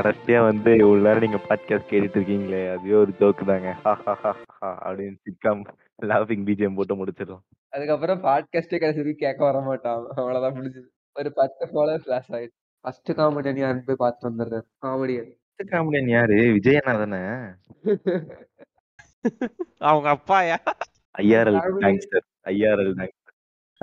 கடைசியா வந்து இவ்வளவு நேரம் நீங்க பாட்காஸ்ட் கேட்டுட்டு இருக்கீங்களே அதுவே ஒரு ஜோக் தாங்க. ஹா, ஹா, ஹா, ஹா அப்படின்னு சிட்காம் லாஃபிங் பிஜிஎம் போட்டு முடிச்சிடலாம். அதுக்கப்புறம் பாட்காஸ்டே கடைசி வரைக்கும் கேட்க வர மாட்டான். அவ்வளவுதான் முடிஞ்சது. ஒரு பத்து ஃபாலோவர் ஃபிளாஷ் ஆயிடுச்சு. ஃபர்ஸ்ட் காமெடியன் யாருன்னு போய் பார்த்து வந்துடுறேன். காமெடியன் காமெடியன் யாரு? விஜயண்ணா தானே? அவங்க அப்பாயா? IRL Comedian. டாங்ஸ்டர் ஐஆர்எல்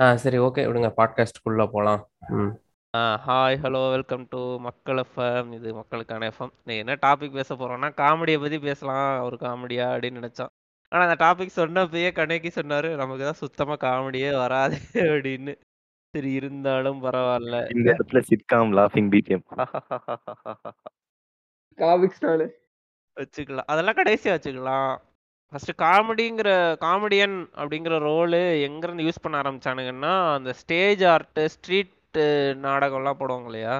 ஆ சரி ஓகே விடுங்க. பாட்காஸ்ட்குள்ள போலாம். ம். Hi hello welcome to Makkal FM இது மக்களுக்கான எஃப்எம் நீ என்ன டாபிக் பேச போறோம்னா காமெடியை பத்தி பேசலாம். ஒரு காமெடியா அப்படின்னு நினைச்சோம். ஆனா அந்த டாபிக் சொன்னப்பயே கணக்கி சொன்னாரு நமக்கு தான் சுத்தமா காமெடியே வராது அப்படின்னு. சரி இருந்தாலும் பரவாயில்ல. இந்த இடத்துல சிட்காம் லாஃபிங் பிஜிஎம் காமிக்ஸ் நாளு. வச்சுக்கலாம். அதெல்லாம் கடைசியா வச்சுக்கலாம். ஃபர்ஸ்ட் காமெடிங்கிற காமெடியன் அப்படிங்கிற ரோலு எங்கேருந்து யூஸ் பண்ண ஆரம்பிச்சானுங்கன்னா அந்த ஸ்டேஜ் ஆர்ட் ஸ்ட்ரீட் நாடகம்லாம் போடுவாங்க இல்லையா?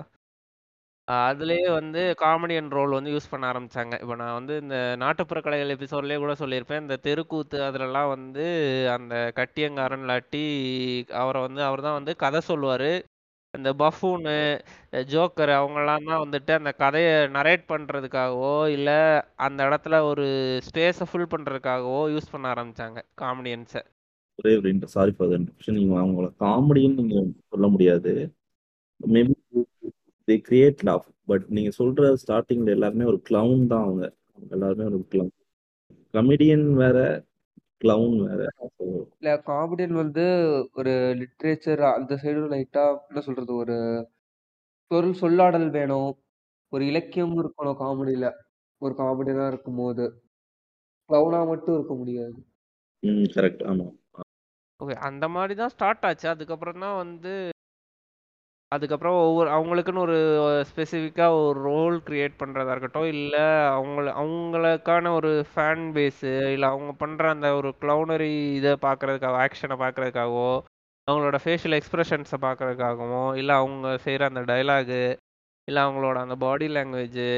அதுலயே வந்து காமெடியன் ரோல் வந்து யூஸ் பண்ண ஆரம்பிச்சாங்க. இப்போ நான் வந்து இந்த நாட்டுப்புற கலைகள் எபிசோட்லயே கூட சொல்லியிருப்பேன். இந்த தெருக்கூத்து அதுலலாம் வந்து அந்த கட்டியங்காரன் இல்லாட்டி அவரை வந்து அவர் தான் வந்து கதை சொல்லுவாரு. இந்த பஃபூனு ஜோக்கர் அவங்கெல்லாம் தான் வந்துட்டு அந்த கதையை நரேட் பண்ணுறதுக்காகவோ இல்லை அந்த இடத்துல ஒரு ஸ்பேஸை ஃபில் பண்ணுறதுக்காகவோ யூஸ் பண்ண ஆரம்பிச்சாங்க. காமெடியன்ஸை ஒரே ஒரு சாரி ஃபார் இன்ட்ரப்ஷன் நீங்க அவங்கள காமெடின்னு நீங்க சொல்ல முடியாது. Maybe they create love but நீங்க சொல்ற ஸ்டார்டிங்ல எல்லாருமே ஒரு கிளவுன் தான் அவங்க. எல்லாருமே ஒரு கிளவுன் கமெடியன் வேற கிளவுன் வேற. இல்ல காமெடியன் வந்து ஒரு லிட்ரேச்சர் அந்த சைடு லைட்டா என்ன சொல்றது ஒரு பொருள் சொல்லாடல் வேணும். ஒரு இலக்கியம் இருக்கணும் காமெடியில ஒரு காமெடியனா இருக்கும்போது. கிளவுனா மட்டும் இருக்க முடியாது. ம் கரெக்ட் ஆமா. ஓகே அந்த மாதிரி தான் ஸ்டார்ட் ஆச்சு. அதுக்கப்புறம் தான் வந்து அதுக்கப்புறம் ஒவ்வொரு அவங்களுக்குன்னு ஒரு ஸ்பெசிஃபிக்காக ஒரு ரோல் கிரியேட் பண்ணுறதா இருக்கட்டும் இல்லை அவங்கள அவங்களுக்கான ஒரு ஃபேன் பேஸு இல்லை அவங்க பண்ணுற அந்த ஒரு க்ளவுனரி இதை பார்க்குறதுக்காக ஆக்ஷனை பார்க்குறதுக்காகவோ அவங்களோட ஃபேஷியல் எக்ஸ்ப்ரெஷன்ஸை பார்க்குறதுக்காகவோ இல்லை அவங்க செய்கிற அந்த டைலாகு இல்லை அவங்களோட அந்த பாடி லாங்குவேஜு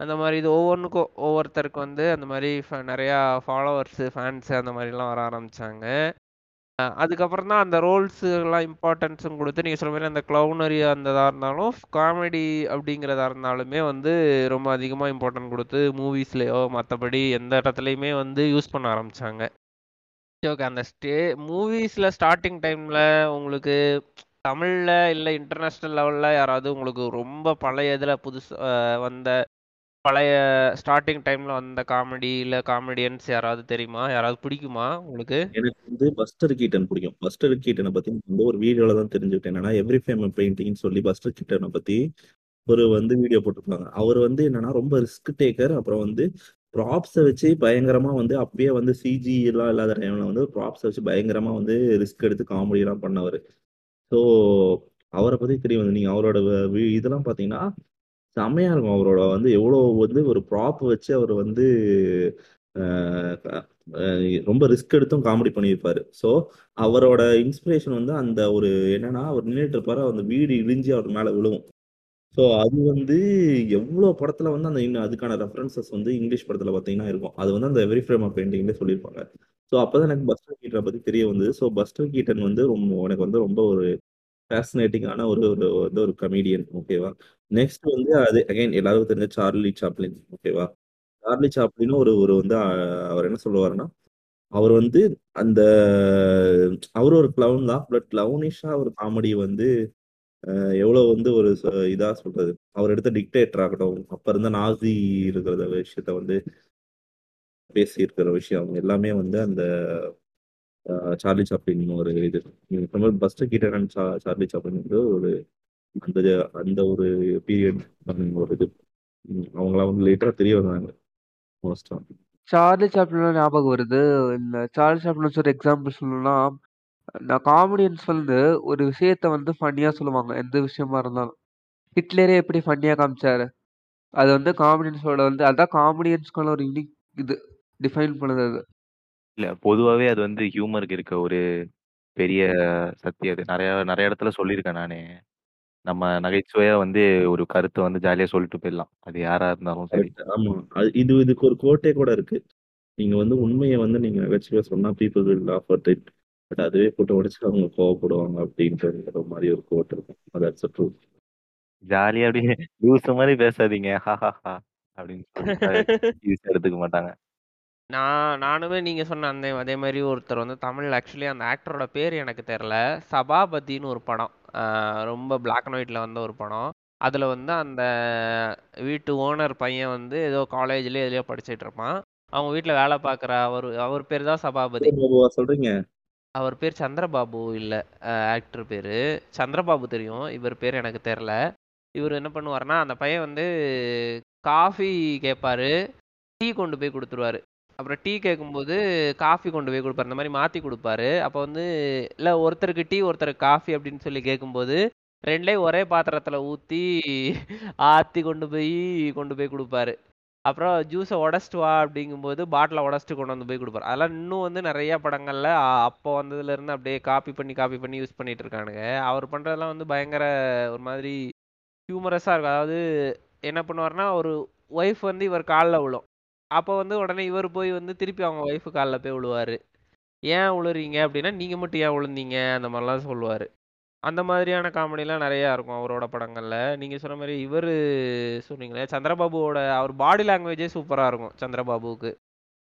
அந்த மாதிரி இது ஒவ்வொன்றுக்கும் ஒவ்வொருத்தருக்கு வந்து அந்த மாதிரி நிறையா ஃபாலோவர்ஸு ஃபேன்ஸு அந்த மாதிரிலாம் வர ஆரம்பித்தாங்க அஹ் அதுக்கப்புறம் தான் அந்த ரோல்ஸுலாம் எல்லாம் இம்பார்ட்டன்ஸும் கொடுத்து நீங்கள் சொல்ற மாதிரி அந்த க்ளவுனரி அந்ததாக இருந்தாலும் காமெடி அப்படிங்கிறதா இருந்தாலுமே வந்து ரொம்ப அதிகமாக இம்பார்ட்டன்ட் கொடுத்து மூவிஸ்லேயோ மற்றபடி எந்த இடத்துலையுமே வந்து யூஸ் பண்ண ஆரம்பிச்சாங்க. ஓகே. அந்த ஸ்டே மூவிஸில் ஸ்டார்டிங் டைமில் உங்களுக்கு தமிழில் இல்லை இன்டர்நேஷ்னல் லெவலில் யாராவது உங்களுக்கு ரொம்ப பழைய இதில் புதுசு வந்த பழைய ஸ்டார்டிங் டைமில் வந்த காமெடி இல்ல காமெடியன்ஸ் யாராவது தெரியுமா? யாராவது பிடிக்குமா உங்களுக்கு? எனக்கு வந்து பஸ்டர் கீட்டன் பிடிக்கும். பஸ்டர் கீட்டனை பத்தி வந்து ஒரு வீடியோல தான் தெரிஞ்சுக்கிட்டேன். என்னன்னா எவ்ரி ஃபேம் பெயிண்டிங்னு சொல்லி பஸ்டர் கீட்டனை பத்தி ஒரு வந்து வீடியோ போட்டிருப்பாங்க அவர் வந்து என்னன்னா ரொம்ப ரிஸ்க் டேக்கர் அப்புறம் வந்து ப்ராப்ஸை வச்சு பயங்கரமா வந்து அப்பயே வந்து சிஜி எல்லாம் இல்லாத டைம்ல வந்து ப்ராப்ஸை வச்சு பயங்கரமா வந்து ரிஸ்க் எடுத்து காமெடி எல்லாம் பண்ணவர். ஸோ அவரை பத்தி தெரியும்? வந்து நீங்க அவரோட இதெல்லாம் பாத்தீங்கன்னா செம்மையா இருக்கும் அவரோட வந்து எவ்வளோ வந்து ஒரு ப்ராப் வச்சு அவர் வந்து ரொம்ப ரிஸ்க் எடுத்தும் காமெடி பண்ணியிருப்பாரு. ஸோ அவரோட இன்ஸ்பிரேஷன் வந்து அந்த ஒரு என்னன்னா அவர் நின்றுட்டு இருப்பாரு அந்த வீடு இடிஞ்சு அவர் மேல விழுவும். ஸோ அது வந்து எவ்வளோ படத்துல வந்து அந்த இன்னும் அதுக்கான ரெஃபரன்சஸ் வந்து இங்கிலீஷ் படத்துல பார்த்தீங்கன்னா இருக்கும். அது வந்து அந்த எவ்ரி ஃப்ரேம் ஆஃப் பெயிண்டிங்லேயே சொல்லியிருப்பாங்க. ஸோ அப்போதான் எனக்கு பஸ்டர் கீட்டனை பத்தி தெரிய வந்தது. ஸோ பஸ்டர் கீட்டன் வந்து ரொம்ப எனக்கு வந்து ரொம்ப ஒரு ஃபேசினேட்டிங்கான ஒரு ஒரு வந்து ஒரு கமெடியன் ஓகேவா நெக்ஸ்ட் வந்து அது அகைன் எல்லாருக்கும் தெரிஞ்ச சார்லி சாப்ளின் ஓகேவா சார்லி சாப்ளின் ஒரு ஒரு வந்து அஹ், அவர் என்ன சொல்லுவாருன்னா அவர் வந்து அந்த அவர் ஒரு கிளவுன் தான் பட் கிளவுனிஷா ஒரு காமெடி வந்து அஹ், எவ்வளவு வந்து ஒரு ச- இதா சொல்றது? அவர் எடுத்த டிக்டேட்டர் ஆகட்டும் அப்ப இருந்த நாசி இருக்கிற விஷயத்த வந்து பேசி இருக்கிற விஷயம் எல்லாமே வந்து அந்த அஹ், சார்லி சாப்ளின் ஒரு இது. Buster Keaton and Charlie Chaplin வந்து ஒரு அந்த அந்த ஒரு பீரியட் ஒரு இது. அவங்களாம் வந்து லேட்டரா தெரிய வந்தாங்க. மோஸ்டா சார்லி சாப்ளின் ஞாபகம் வருது. இந்த சார்லி வச்சு ஒரு எக்ஸாம்பிள் சொல்லணும்னா நான் காமெடியன்ஸ் வந்து ஒரு விஷயத்த வந்து ஃபன்னியா சொல்லுவாங்க. எந்த விஷயமா இருந்தாலும். ஹிட்லரே எப்படி ஃபன்னியா காமிச்சாரு? அது வந்து காமெடியன்ஸோட வந்து அதான் காமெடியன்ஸ்க்கான ஒரு யூனிக் இது டிஃபைன் பண்ணுது அது. இல்ல பொதுவாவே அது வந்து ஹியூமருக்கு இருக்க ஒரு பெரிய சக்தி அது. நிறைய நிறைய இடத்துல சொல்லியிருக்கேன் நானே. நம்ம நகைச்சுவையா வந்து ஒரு கருத்தை வந்து ஜாலியா சொல்லிட்டு போயிடலாம். அது யாரா இருந்தாலும் சரி. கரெக்ட். ஆமா. அது இது இதுக்கு ஒரு கோட்டே கூட இருக்கு. நீங்க வந்து உண்மையை வந்து நீங்க நகைச்சுவையா சொன்னா people will laugh at it but அதுவே போட்டு உடைச்சு அவங்க கோவப்படுவாங்க அப்படின்ற மாதிரி ஒரு கோட் இருக்கும். தட்ஸ் ட்ரூ ஜாலியா அப்படியே லூசு மாரி பேசாதீங்க. ஹாஹாஹா! அப்படின்னு சொல்லிட்டா எடுத்துக்க மாட்டாங்க. நான் நானுமே நீங்க சொன்ன அந்த அதே மாரி ஒருத்தர் வந்து தமிழ்ல ஆக்சுவலி அந்த ஆக்டரோட பேர் எனக்கு தெரியல. சபாபதின்னு ஒரு படம். ரொம்ப பிளாக் அண்ட் ஒயிட்ல வந்த ஒரு படம். அதுல வந்து அந்த வீட்டு ஓனர் பையன் வந்து ஏதோ காலேஜ்லயோ எதுலயோ படிச்சுட்டு இருப்பான். அவங்க வீட்ல வேலை பார்க்குற அவரு அவர் பேர் தான் சபாபதி. பாபுவா சொல்றீங்க? அவர் பேர் சந்திரபாபு இல்ல. ஆக்டர் பேரு. சந்திரபாபு தெரியும். இவர் பேர் எனக்கு தெரியல. இவரு என்ன பண்ணுவாருன்னா, அந்த பையன் வந்து காஃபி கேட்பாரு. டீ கொண்டு போய் குடுத்துருவாரு. அப்புறம் டீ கேட்கும்போது காஃபி கொண்டு போய் கொடுப்பாரு இந்த மாதிரி மாத்தி கொடுப்பாரு அப்போ வந்து இல்லை ஒருத்தருக்கு டீ, ஒருத்தருக்கு காஃபி அப்படின்னு சொல்லி கேட்கும்போது 2யும் ஒரே பாத்திரத்தில் ஊற்றி ஆற்றி கொண்டு போய் கொண்டு போய் கொடுப்பாரு அப்புறம் ஜூஸை உடச்சிட்டு வா அப்படிங்கும்போது பாட்டிலை உடச்சிட்டு கொண்டு வந்து போய் கொடுப்பாரு அதெல்லாம் இன்னும் வந்து நிறைய படங்களில் அப்போ வந்ததுலேருந்து அப்படியே காப்பி பண்ணி, காப்பி பண்ணி யூஸ் பண்ணிட்டு இருக்கானுங்க. அவர் பண்ணுறதெல்லாம் வந்து பயங்கர ஒரு மாதிரி ஹியூமரஸாக இருக்கும். அதாவது என்ன பண்ணுவார்னா ஒரு ஒய்ஃப் வந்து இவர் காலில் விழும். அப்ப வந்து உடனே இவரு போய் வந்து திருப்பி அவங்க ஒய்ஃப் கால்ல போய் விழுவாரு. ஏன் விழுறீங்க அப்படின்னா, நீங்க மட்டும் ஏன் விழுந்தீங்க? அந்த மாரிலாம் சொல்லுவாரு. அந்த மாதிரியான காமெடிலாம் நெறையா இருக்கும் அவரோட படங்கள்ல. நீங்க சொன்ன மாரி இவரு சொன்னீங்களே சந்திரபாபுவோட அவர் பாடி லாங்குவேஜே சூப்பரா இருக்கும் சந்திரபாபுவுக்கு.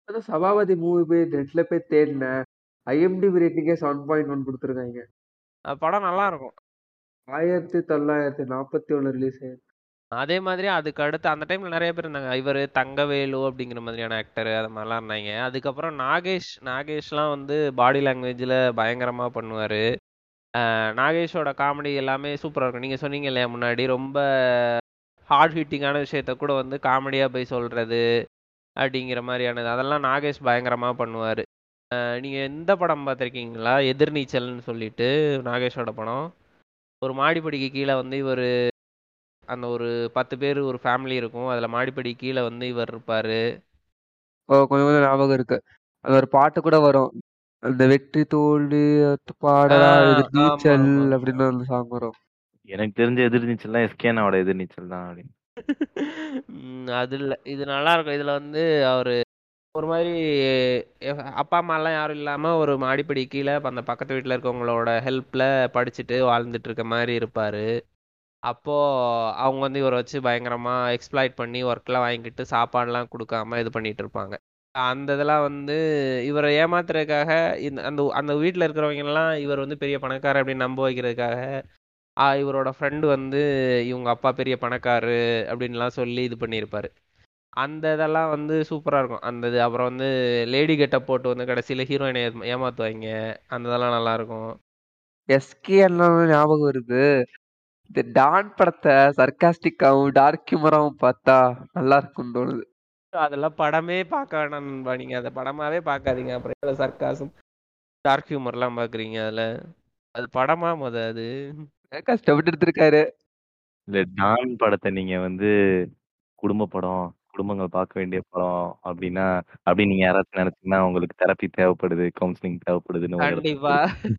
அதான் சபாபதி மூவி போய் நெட்ல போய் தேடினேன். ஐஎம்டிபி ரேட்டிங்கே 7.1 குடுத்துருக்காய்ங்க. அ படம் நல்லா இருக்கும். 1941 ரிலீஸ் ஆயிருக்கு. அதே மாதிரி அதுக்கு அடுத்து அந்த டைம்ல நிறைய பேர் இருந்தாங்க. இவரு தங்கவேலு அப்படிங்கிற மாதிரியான ஆக்டர் அது மாதிரிலாம் இருந்தாங்க அதுக்கப்புறம் நாகேஷ் நாகேஷ்லாம் வந்து பாடி லாங்குவேஜில் பயங்கரமா பண்ணுவாரு. நாகேஷோட காமெடி எல்லாமே சூப்பராக இருக்கும். நீங்கள் சொன்னீங்க இல்லையா முன்னாடி ரொம்ப ஹார்ட் ஹிட்டிங்கான விஷயத்த கூட வந்து காமெடியாக போய் சொல்கிறது அப்படிங்கிற மாதிரியானது அதெல்லாம் நாகேஷ் பயங்கரமாக பண்ணுவார் நீங்கள் எந்த இந்த படம் பார்த்துருக்கீங்களா? எதிர்நீச்சல்னு சொல்லிட்டு நாகேஷோட படம். ஒரு மாடிப்படிக்கு கீழே வந்து இவர் அந்த ஒரு 10 பேரு ஒரு ஃபேமிலி இருக்கும். அதுல மாடிப்படிக்கு கீழ வந்து இவர் இருப்பாரு. ஓ! கொஞ்சம் கொஞ்சம் ஞாபகம் இருக்கு. அது ஒரு பாட்டு கூட வரும். அந்த வெற்றி தோல்வி எதிர்நீச்சல் ஆமா. அப்படின்னு அந்த சாங் வரும். எனக்கு தெரிஞ்ச எதிர்நீச்சல்லாம் எஸ்கேனாவோட எதிர்நீச்சல் தான் அப்படின்னு. அது இல்ல. இது நல்லா இருக்கும். இதுல வந்து அவரு ஒரு மாதிரி எ அப்பா, அம்மாலாம் யாரும் இல்லாம ஒரு மாடிப்படி கீழ அந்த பக்கத்து வீட்ல இருக்கவங்களோட ஹெல்ப்ல படிச்சுட்டு வாழ்ந்துட்டு இருக்க மாரி இருப்பாரு. அப்போ அவங்க வந்து இவரை வச்சு பயங்கரமா எக்ஸ்ப்ளாய்ட் பண்ணி ஒர்க்லாம் வாங்கிட்டு சாப்பாடுலாம் கொடுக்காம இது பண்ணிட்டு இருப்பாங்க. அந்த இதெல்லாம் வந்து இவரை ஏமாத்துறதுக்காக இந்த அந்த அந்த வீட்டில் இருக்கிறவங்கெல்லாம் இவர் வந்து பெரிய பணக்காரர் அப்படின்னு நம்ப வைக்கிறதுக்காக, இவரோட ஃப்ரெண்டு வந்து இவங்க அப்பா பெரிய பணக்காரு அப்படின்லாம் சொல்லி இது பண்ணியிருப்பாரு. அந்த இதெல்லாம் வந்து சூப்பராக இருக்கும். அந்த இது அப்புறம் வந்து லேடி கெட்டப் போட்டு வந்து கடைசியில் ஹீரோயினை ஏமாத்துவாங்க ஏமாத்துவாய்ங்க. அந்த இதெல்லாம் நல்லாருக்கும். எஸ்கேன்லாம் ஞாபகம் வருது. இந்த டான் படத்த சர்காஸ்டிக்காவும், டார்க் ஹியூமராவும் பார்த்தா நல்லா இருக்கும்னு தோணுது. அதெல்லாம் படமே பார்க்க வேணாம் நண்பா. நீங்க அத படமாவே பார்க்காதீங்க. அப்புறம் எதுல சர்காசம், டார்க் ஹியூமர்லாம் பார்க்குறீங்க அதுல. அது படமா மொத அது? கஷ்டப்பட்டு எடுத்திருக்காரு. இல்ல டான் படத்த நீங்க வந்து குடும்ப படம், குடும்பங்கள் பார்க்க வேண்டிய படம் அப்படின்னா, அப்படின்னு நீங்க யாராச்சும் நெனச்சீங்கன்னா, உங்களுக்கு தெரப்பி தேவைப்படுது, கவுன்சிலிங் தேவைப்படுதுன்னு ஒரு இடத்துல கண்டிப்பா. புரியும்.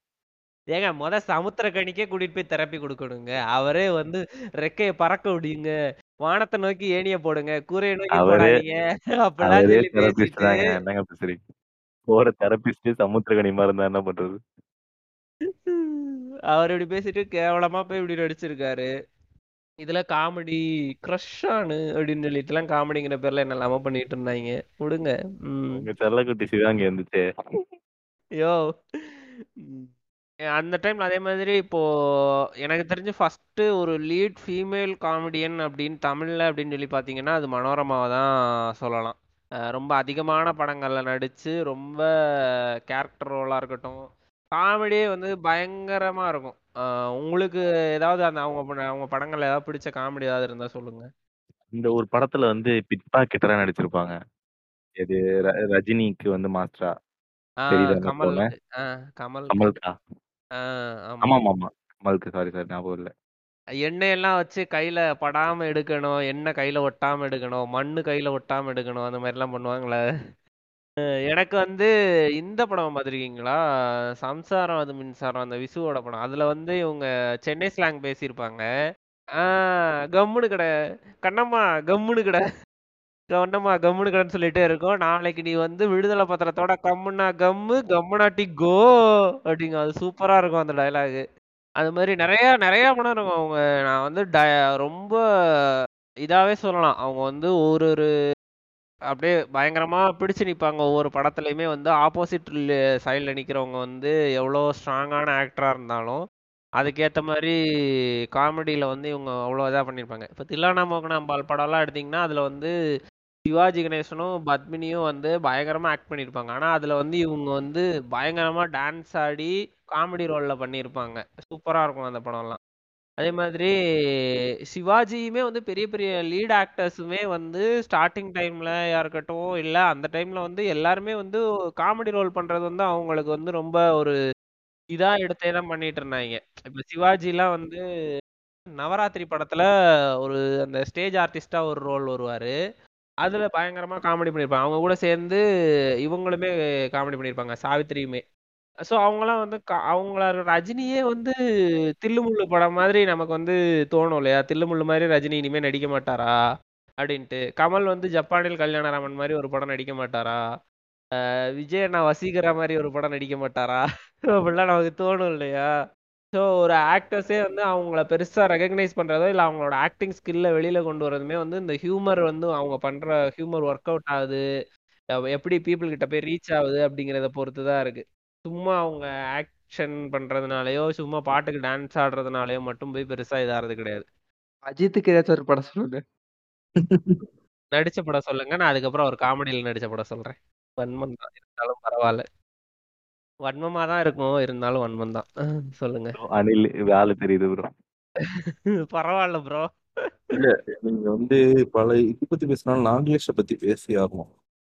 ஏங்க மொத சமுத்திரக்கனிக்கே கூட்டிட்டு போய் தெரப்பி குடுக்கணுங்க. அவரே வந்து ரெக்கைய பறக்க விடுங்க. வானத்த நோக்கி ஏணிய போடுங்க. கூரைய நோக்கி போடாதீங்க. தெரபிஸ்ட். என்னங்க பேசுறீங்க? போற தெரபிஸ்ட்டே சமுத்திரக்கனி மாரி இருந்தா என்ன பண்றது? அவர் இப்படி பேசிட்டு கேவலமா போய் இப்படி நடிச்சிருக்காரு. இதுல காமெடி கிரஷ்ஷானு அப்படின்னு சொல்லிட்டுலாம் காமெடிங்கிற பேர்ல என்னெல்லாமோ பண்ணிட்டு இருந்தாய்ங்க. விடுங்க. உங்க செல்லக்குட்டி சிவாங்கி வந்துச்சே. யோவ்! அந்த டைம்ல அதே மாதிரி இப்போ எனக்கு தெரிஞ்சு ஃபர்ஸ்ட்டு ஒரு லீட் ஃபீமேல் காமெடியன் அப்படின்னு தமிழ்ல அப்படின்னு சொல்லி பார்த்தீங்கன்னா, அது மனோரமாவ தான் சொல்லலாம். ரொம்ப அதிகமான படங்கள்ல நடிச்சு, ரொம்ப கேரக்டர் ரோலா இருக்கட்டும், காமெடியே வந்து பயங்கரமா இருக்கும். உங்களுக்கு ஏதாவது அந்த அவங்க அவங்க படங்கள்ல ஏதாவது பிடிச்ச காமெடி ஏதாவது இருந்தா சொல்லுங்க. இந்த ஒரு படத்துல வந்து பிட் பாக்கெட்டரா நடிச்சிருப்பாங்க. ர ரஜினிக்கு வந்து மாஸ்டரா. ஆ தெரியுதா அந்த கமல். பொண்ணு? ஆ கமல். கமல்கா. ஆ ஆமா. ஆமாமாமா. கமல்க்கு சாரி சாரி ஞாபகம் இல்ல. எண்ணெயெல்லாம் வச்சு கையில படாம எடுக்கணும். எண்ணெய் கையில ஒட்டாம எடுக்கணும். மண்ணு கையில ஒட்டாம எடுக்கணும். அந்த மாரிலாம் பண்ணுவாங்கல்ல. அ எனக்கு வந்து இந்த படம் பார்த்துருக்கீங்களா? சம்சாரம் அது மின்சாரம் அந்த விசுவோட படம். அதுல வந்து இவங்க சென்னை ஸ்லாங் பேசியிருப்பாங்க. ஆ கம்முனு கெட. கண்ணம்மா கம்முனு கெட. கவனமா கம்முன்னு கெடன்னு சொல்லிட்டே இருக்கும். நாளைக்கு நீ வந்து விடுதலை பத்திரத்தோட கம்முனா கம்மு, கம்முனாட்டி கோ அப்படிங்க. அது சூப்பரா இருக்கும் அந்த டைலாகு அது மாதிரி நிறைய நிறைய படம் இருக்கும். அவங்க நான் வந்து ரொம்ப இதாவே சொல்லலாம். அவங்க வந்து ஒரு ஒரு அப்படியே பயங்கரமா பிடிச்சு நிப்பாங்க. ஒவ்வொரு படத்துலையுமே வந்து ஆப்போசிட் சைடில் நிற்கிறவங்க வந்து எவ்வளோ ஸ்ட்ராங்கான ஆக்டராக இருந்தாலும் அதுக்கேற்ற மாதிரி காமெடியில் வந்து இவங்க அவ்வளோ இதாக பண்ணியிருப்பாங்க. இப்போ தில்லானா மோகனாம்பால் படம்லாம் எடுத்திங்கன்னா அதில் வந்து சிவாஜி கணேசனும் பத்மினியும் வந்து பயங்கரமாக ஆக்ட் பண்ணியிருப்பாங்க ஆனால் அதில் வந்து இவங்க வந்து பயங்கரமாக டான்ஸ் ஆடி காமெடி ரோலில் பண்ணியிருப்பாங்க சூப்பராக இருக்கும் அந்த படம்லாம். அதே மாதிரி சிவாஜியுமே வந்து பெரிய பெரிய லீட் ஆக்டர்ஸுமே வந்து ஸ்டார்டிங் டைம்ல இருக்கட்டும் இல்லை அந்த டைம்ல வந்து எல்லாருமே வந்து காமெடி ரோல் பண்றது வந்து அவங்களுக்கு வந்து ரொம்ப ஒரு இதா எடுத்தே தான் பண்ணிட்டு இருந்தாங்க. இப்ப சிவாஜிலாம் வந்து நவராத்திரி படத்துல ஒரு அந்த ஸ்டேஜ் ஆர்டிஸ்டா ஒரு ரோல் வருவாரு. அதுல பயங்கரமா காமெடி பண்ணியிருப்பாங்க அவங்க கூட சேர்ந்து இவங்களுமே காமெடி பண்ணியிருப்பாங்க சாவித்திரியுமே. ஸோ அவங்களாம் வந்து அவங்கள ரஜினியே வந்து தில்லுமுள்ளு படம் மாதிரி நமக்கு வந்து தோணும் இல்லையா? தில்லுமுள்ளு மாதிரி ரஜினி இனிமே நடிக்க மாட்டாரா? அப்படின்ட்டு. கமல் வந்து ஜப்பானில் கல்யாணராமன் மாதிரி ஒரு படம் நடிக்க மாட்டாரா? விஜய் அண்ணா வசீகரா மாதிரி ஒரு படம் நடிக்க மாட்டாரா? அப்படிலாம் நமக்கு தோணும் இல்லையா? ஸோ ஒரு ஆக்டர்ஸே வந்து அவங்கள பெருசா ரெகக்னைஸ் பண்றதோ இல்லை அவங்களோட ஆக்டிங் ஸ்கில்ல வெளியில கொண்டு வரதுமே வந்து இந்த ஹியூமர் வந்து அவங்க பண்ற ஹியூமர் ஒர்க் அவுட் ஆகுது எப்படி பீப்புள் கிட்ட போய் ரீச் ஆகுது அப்படிங்கிறத பொறுத்து தான் இருக்கு. சும்மா அவங்க ஆக்ஷன் பண்றதுனாலயோ சும்மா பாட்டுக்கு டான்ஸ் ஆடுறதுனாலயோ மட்டும் போய் பெருசா இதாகிறது கிடையாது. அஜித்துக்கு ஏதாச்சும் ஒரு படம் சொல்லுங்க. நடிச்ச படம் சொல்லுங்க. நான் அதுக்கப்புறம் ஒரு காமெடியில் நடிச்ச படம் சொல்றேன். வன்மம் தான். இருந்தாலும் பரவாயில்ல. வன்மமா தான் இருக்கும்? இருந்தாலும் வன்மம் தான். சொல்லுங்க. அனில் வேலை தெரியுது ப்ரோ பரவாயில்ல ப்ரோ இல்ல நீங்க வந்து பல இது பத்தி பேசினாலும் நாகேஷை பத்தி பேசி ஆகணும்.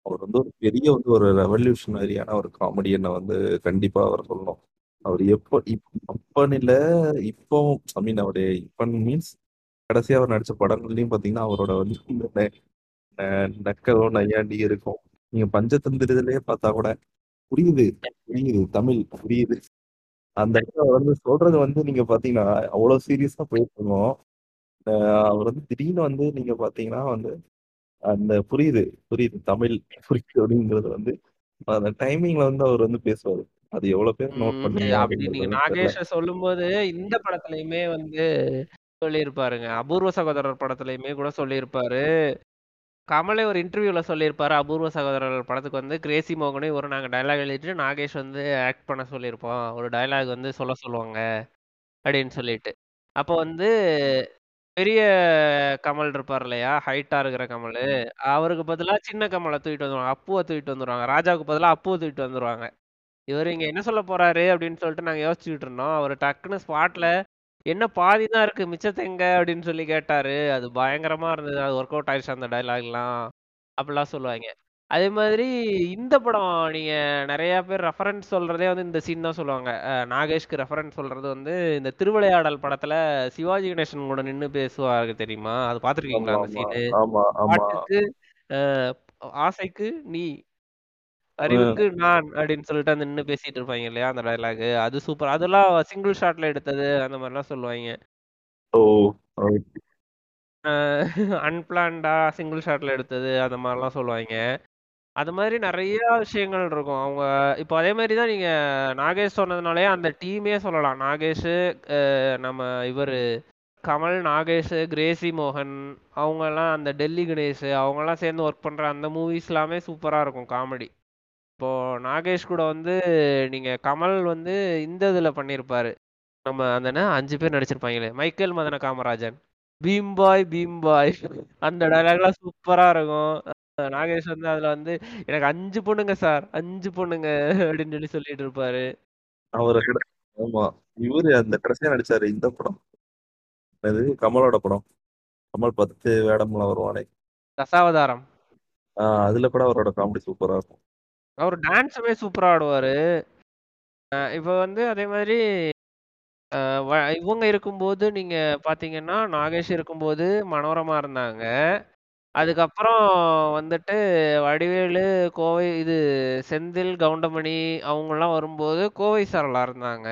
அவர் வந்து ஒரு பெரிய வந்து ஒரு ரெவல்யூஷனரியான ஒரு காமெடியனை வந்து கண்டிப்பா அவர் சொல்லணும். அவர் எப்போ இல்ல இப்போ ஐ மீன் அவருடைய இப்பன் மீன்ஸ் கடைசியா அவர் நடிச்ச படங்கள்லயும் பாத்தீங்கன்னா அவரோட வந்து இந்த நெ- நெ- நக்கலோ நையாண்டி இருக்கும். நீங்க பஞ்சதந்திரத்திலேயே பார்த்தா கூட புரியுது. புரியுது. தமிழ் புரியுது. அந்த இடத்துல அவர் வந்து சொல்றது வந்து நீங்க பாத்தீங்கன்னா அவ்வளவு சீரியஸா போயிட்டு இருக்கோம் ஆஹ் அவர் வந்து திடீர்னு வந்து நீங்க பாத்தீங்கன்னா வந்து அந்த புரியுது புரியுது. தமிழ் புரியுது அப்படிங்கிறது வந்து அந்த டைமிங்ல வந்து அவர் வந்து பேசுவாரு. அது எவ்வளவு பேர் நோட் உம் பண்ணீங்க அப்படி நீங்க அப்படிங்கிறது நாகேஷ சொல்லும்போது இந்த படத்துலயுமே வந்து சொல்லியிருப்பாருங்க. அபூர்வ சகோதரர் படத்துலயுமே கூட சொல்லியிருப்பாரு. கமலே ஒரு இன்டர்வியூவில் சொல்லியிருப்பார். அபூர்வ சகோதரர் படத்துக்கு வந்து கிரேசி மோகனையும் ஒரு நாங்கள் டயலாக் எழுதிட்டு நாகேஷ் வந்து ஆக்ட் பண்ண சொல்லியிருப்போம். ஒரு டயலாக் வந்து சொல்ல சொல்லுவாங்க அப்படின்னு சொல்லிட்டு. அப்போ வந்து பெரிய கமல் இருப்பார் இல்லையா? ஹைட்டாக இருக்கிற கமல். அவருக்கு பதிலாக சின்ன கமலை தூக்கிட்டு வந்துருவாங்க. அப்புவை தூக்கிட்டு வந்துருவாங்க. ராஜாவுக்கு பதிலாக அப்புவை தூக்கிட்டு வந்துருவாங்க. இவர் இங்கே என்ன சொல்ல போகிறாரு அப்படின்னு சொல்லிட்டு நாங்கள் யோசிச்சுக்கிட்டு இருந்தோம். அவர் டக்குன்னு ஸ்பாட்டில் என்ன பாதி தான் இருக்கு மிச்சத்தை எங்க? அப்படின்னு சொல்லி கேட்டாரு. அது பயங்கரமா இருந்தது. அது ஒர்க் அவுட் ஆயிடுச்சு அந்த டைலாக்லாம் அப்படிலாம் சொல்லுவாங்க. அதே மாதிரி இந்த படம் நீங்க நிறைய பேர் ரெஃபரன்ஸ் சொல்றதே வந்து இந்த சீன் தான் சொல்லுவாங்க. நாகேஷ்க்கு ரெஃபரன்ஸ் சொல்றது வந்து இந்த திருவிளையாடல் படத்துல சிவாஜி கணேசன் கூட நின்னு பேசுவாரு தெரியுமா? அது பாத்திருக்கீங்களா அந்த சீனு பாட்டுக்கு ஆசைக்கு நீ அறிவுக்கு நான் அப்படின்னு சொல்லிட்டு அந்த நின்னு பேசிட்டு இருப்பாங்க இல்லையா அந்த டயலாக் அது சூப்பர் அதெல்லாம் சிங்கிள் ஷாட்ல எடுத்தது அந்த மாதிரிலாம் சொல்லுவாங்க. ஓ அன்பிளான்டா சிங்கிள் ஷாட்ல எடுத்தது அந்த மாதிரிலாம் சொல்லுவாங்க. அது மாதிரி நிறைய விஷயங்கள் இருக்கும். அவங்க இப்போ அதே மாதிரி தான் நீங்க நாகேஷ் சொன்னதுனாலே அந்த டீமே சொல்லலாம். நாகேஷ் நம்ம இவர் கமல் நாகேஷ் கிரேசி மோகன் அவங்கெல்லாம் அந்த டெல்லி கணேஷ் அவங்கெல்லாம் சேர்ந்து ஒர்க் பண்ற அந்த மூவிஸ் எல்லாமே சூப்பரா இருக்கும் காமெடி இப்போ நாகேஷ் கூட வந்து நீங்க கமல் வந்து இந்த இதுல பண்ணியிருப்பாரு நம்ம அந்த என்ன அஞ்சு பேர் நடிச்சிருப்பாங்களே மைக்கேல் மதன காமராஜன். பீம் பாய் பீம் பாய். அந்த டயலாக்லாம் சூப்பரா இருக்கும். அஹ் நாகேஷ் வந்து அதுல வந்து எனக்கு அஞ்சு பொண்ணுங்க சார் அஞ்சு பொண்ணுங்க அப்படின்னு சொல்லி சொல்லிட்டு இருப்பாரு. அவரை கூட ஆமா. இவரு அந்த கடைசியா நடிச்சாரு இந்த படம். அது கமலோட படம். கமல் பத்து வேடம்லாம் வருவானே. தசாவதாரம். ஆஹ் அதுல கூட அவரோட காமெடி சூப்பரா இருக்கும். அவர் டான்ஸுமே சூப்பரா ஆடுவாரு. இப்போ வந்து அதே மாதிரி வ- இவங்க இருக்கும்போது நீங்க பாத்தீங்கன்னா நாகேஷ் இருக்கும்போது மனோரமா இருந்தாங்க. அதுக்கப்புறம் வந்துட்டு வடிவேலு கோவை இது செந்தில் கவுண்டமணி அவங்கெல்லாம் வரும்போது கோவை சரளா இருந்தாங்க.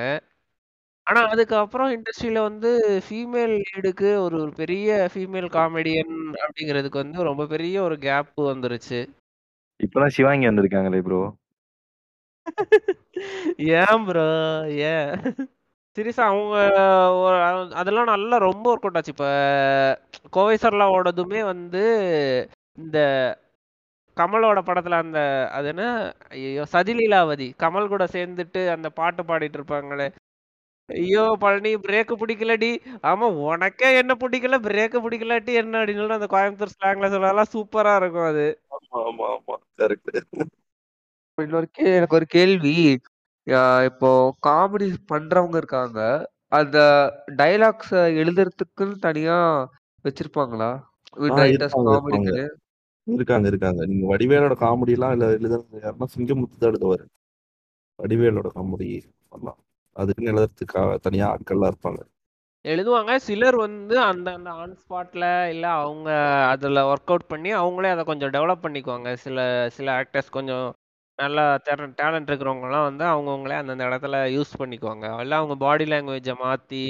ஆனா அதுக்கப்புறம் இண்டஸ்ட்ரியில வந்து ஃபீமேல் லீடுக்கு ஒரு ஒரு பெரிய ஃபீமேல் காமெடியன் அப்படிங்கிறதுக்கு வந்து ரொம்ப பெரிய ஒரு கேப் வந்துருச்சு. இப்பதான் சிவாங்கி வந்திருக்காங்களே ப்ரோ ஏன் ப்ரோ ஏன்? சீரியஸா அவங்க அதெல்லாம் நல்லா ரொம்ப ஒர்க் அவுட் ஆச்சு. இப்ப கோவை சர்லாவோடதுமே வந்து இந்த கமலோட படத்துல அந்த அது என்ன? ஐயோ சதிலீலாவதி கமல் கூட சேர்ந்துட்டு அந்த பாட்டு பாடிட்டு இருப்பாங்களே. ஐயோ பழனி பிரேக் பிடிக்கலடி. ஆமா உனக்கே என்ன பிடிக்கல? பிரேக் பிடிக்கலாட்டி என்ன அப்படின்னு அந்த கோயம்புத்தூர் ஸ்லாங்ல சொல்லலாம் சூப்பரா இருக்கும் அது. ஆமா ஆமா. கரெக்ட் இன்னொரு கே எனக்கு ஒரு கேள்வி. ஆஹ் இப்போ காமெடி பண்றவங்க இருக்காங்க. அந்த டைலாக்ஸ் எழுதுறதுக்குன்னு தனியா வச்சிருப்பாங்களா? காமெடிக்குன்னு இருக்காங்க இருக்காங்க. நீங்க வடிவேலோட காமெடி எல்லாம் இல்ல எழுதுறது யாருன்னா சிங்கமுத்து தான் எழுதுவாரு. வடிவேலோட காமெடி பண்ணலாம் அதுக்குன்னு எழுதுறதுக்காக தனியா ஆட்கள்லாம் இருப்பாங்க. எழுதுவாங்க. சிலர் வந்து அந்த அந்த ஆன் ஸ்பாட்ல இல்ல அவங்க அதுல ஒர்க் அவுட் பண்ணி அவங்களே அதை கொஞ்சம் டெவலப் பண்ணிக்குவாங்க. சில சில ஆக்டர்ஸ் கொஞ்சம் நல்லா டேலண்ட் இருக்கிறவங்கலாம் வந்து அவங்கவுங்களே அந்தந்த இடத்துல யூஸ் பண்ணிக்குவாங்க. இல்லை அவங்க பாடி லாங்குவேஜை மாற்றி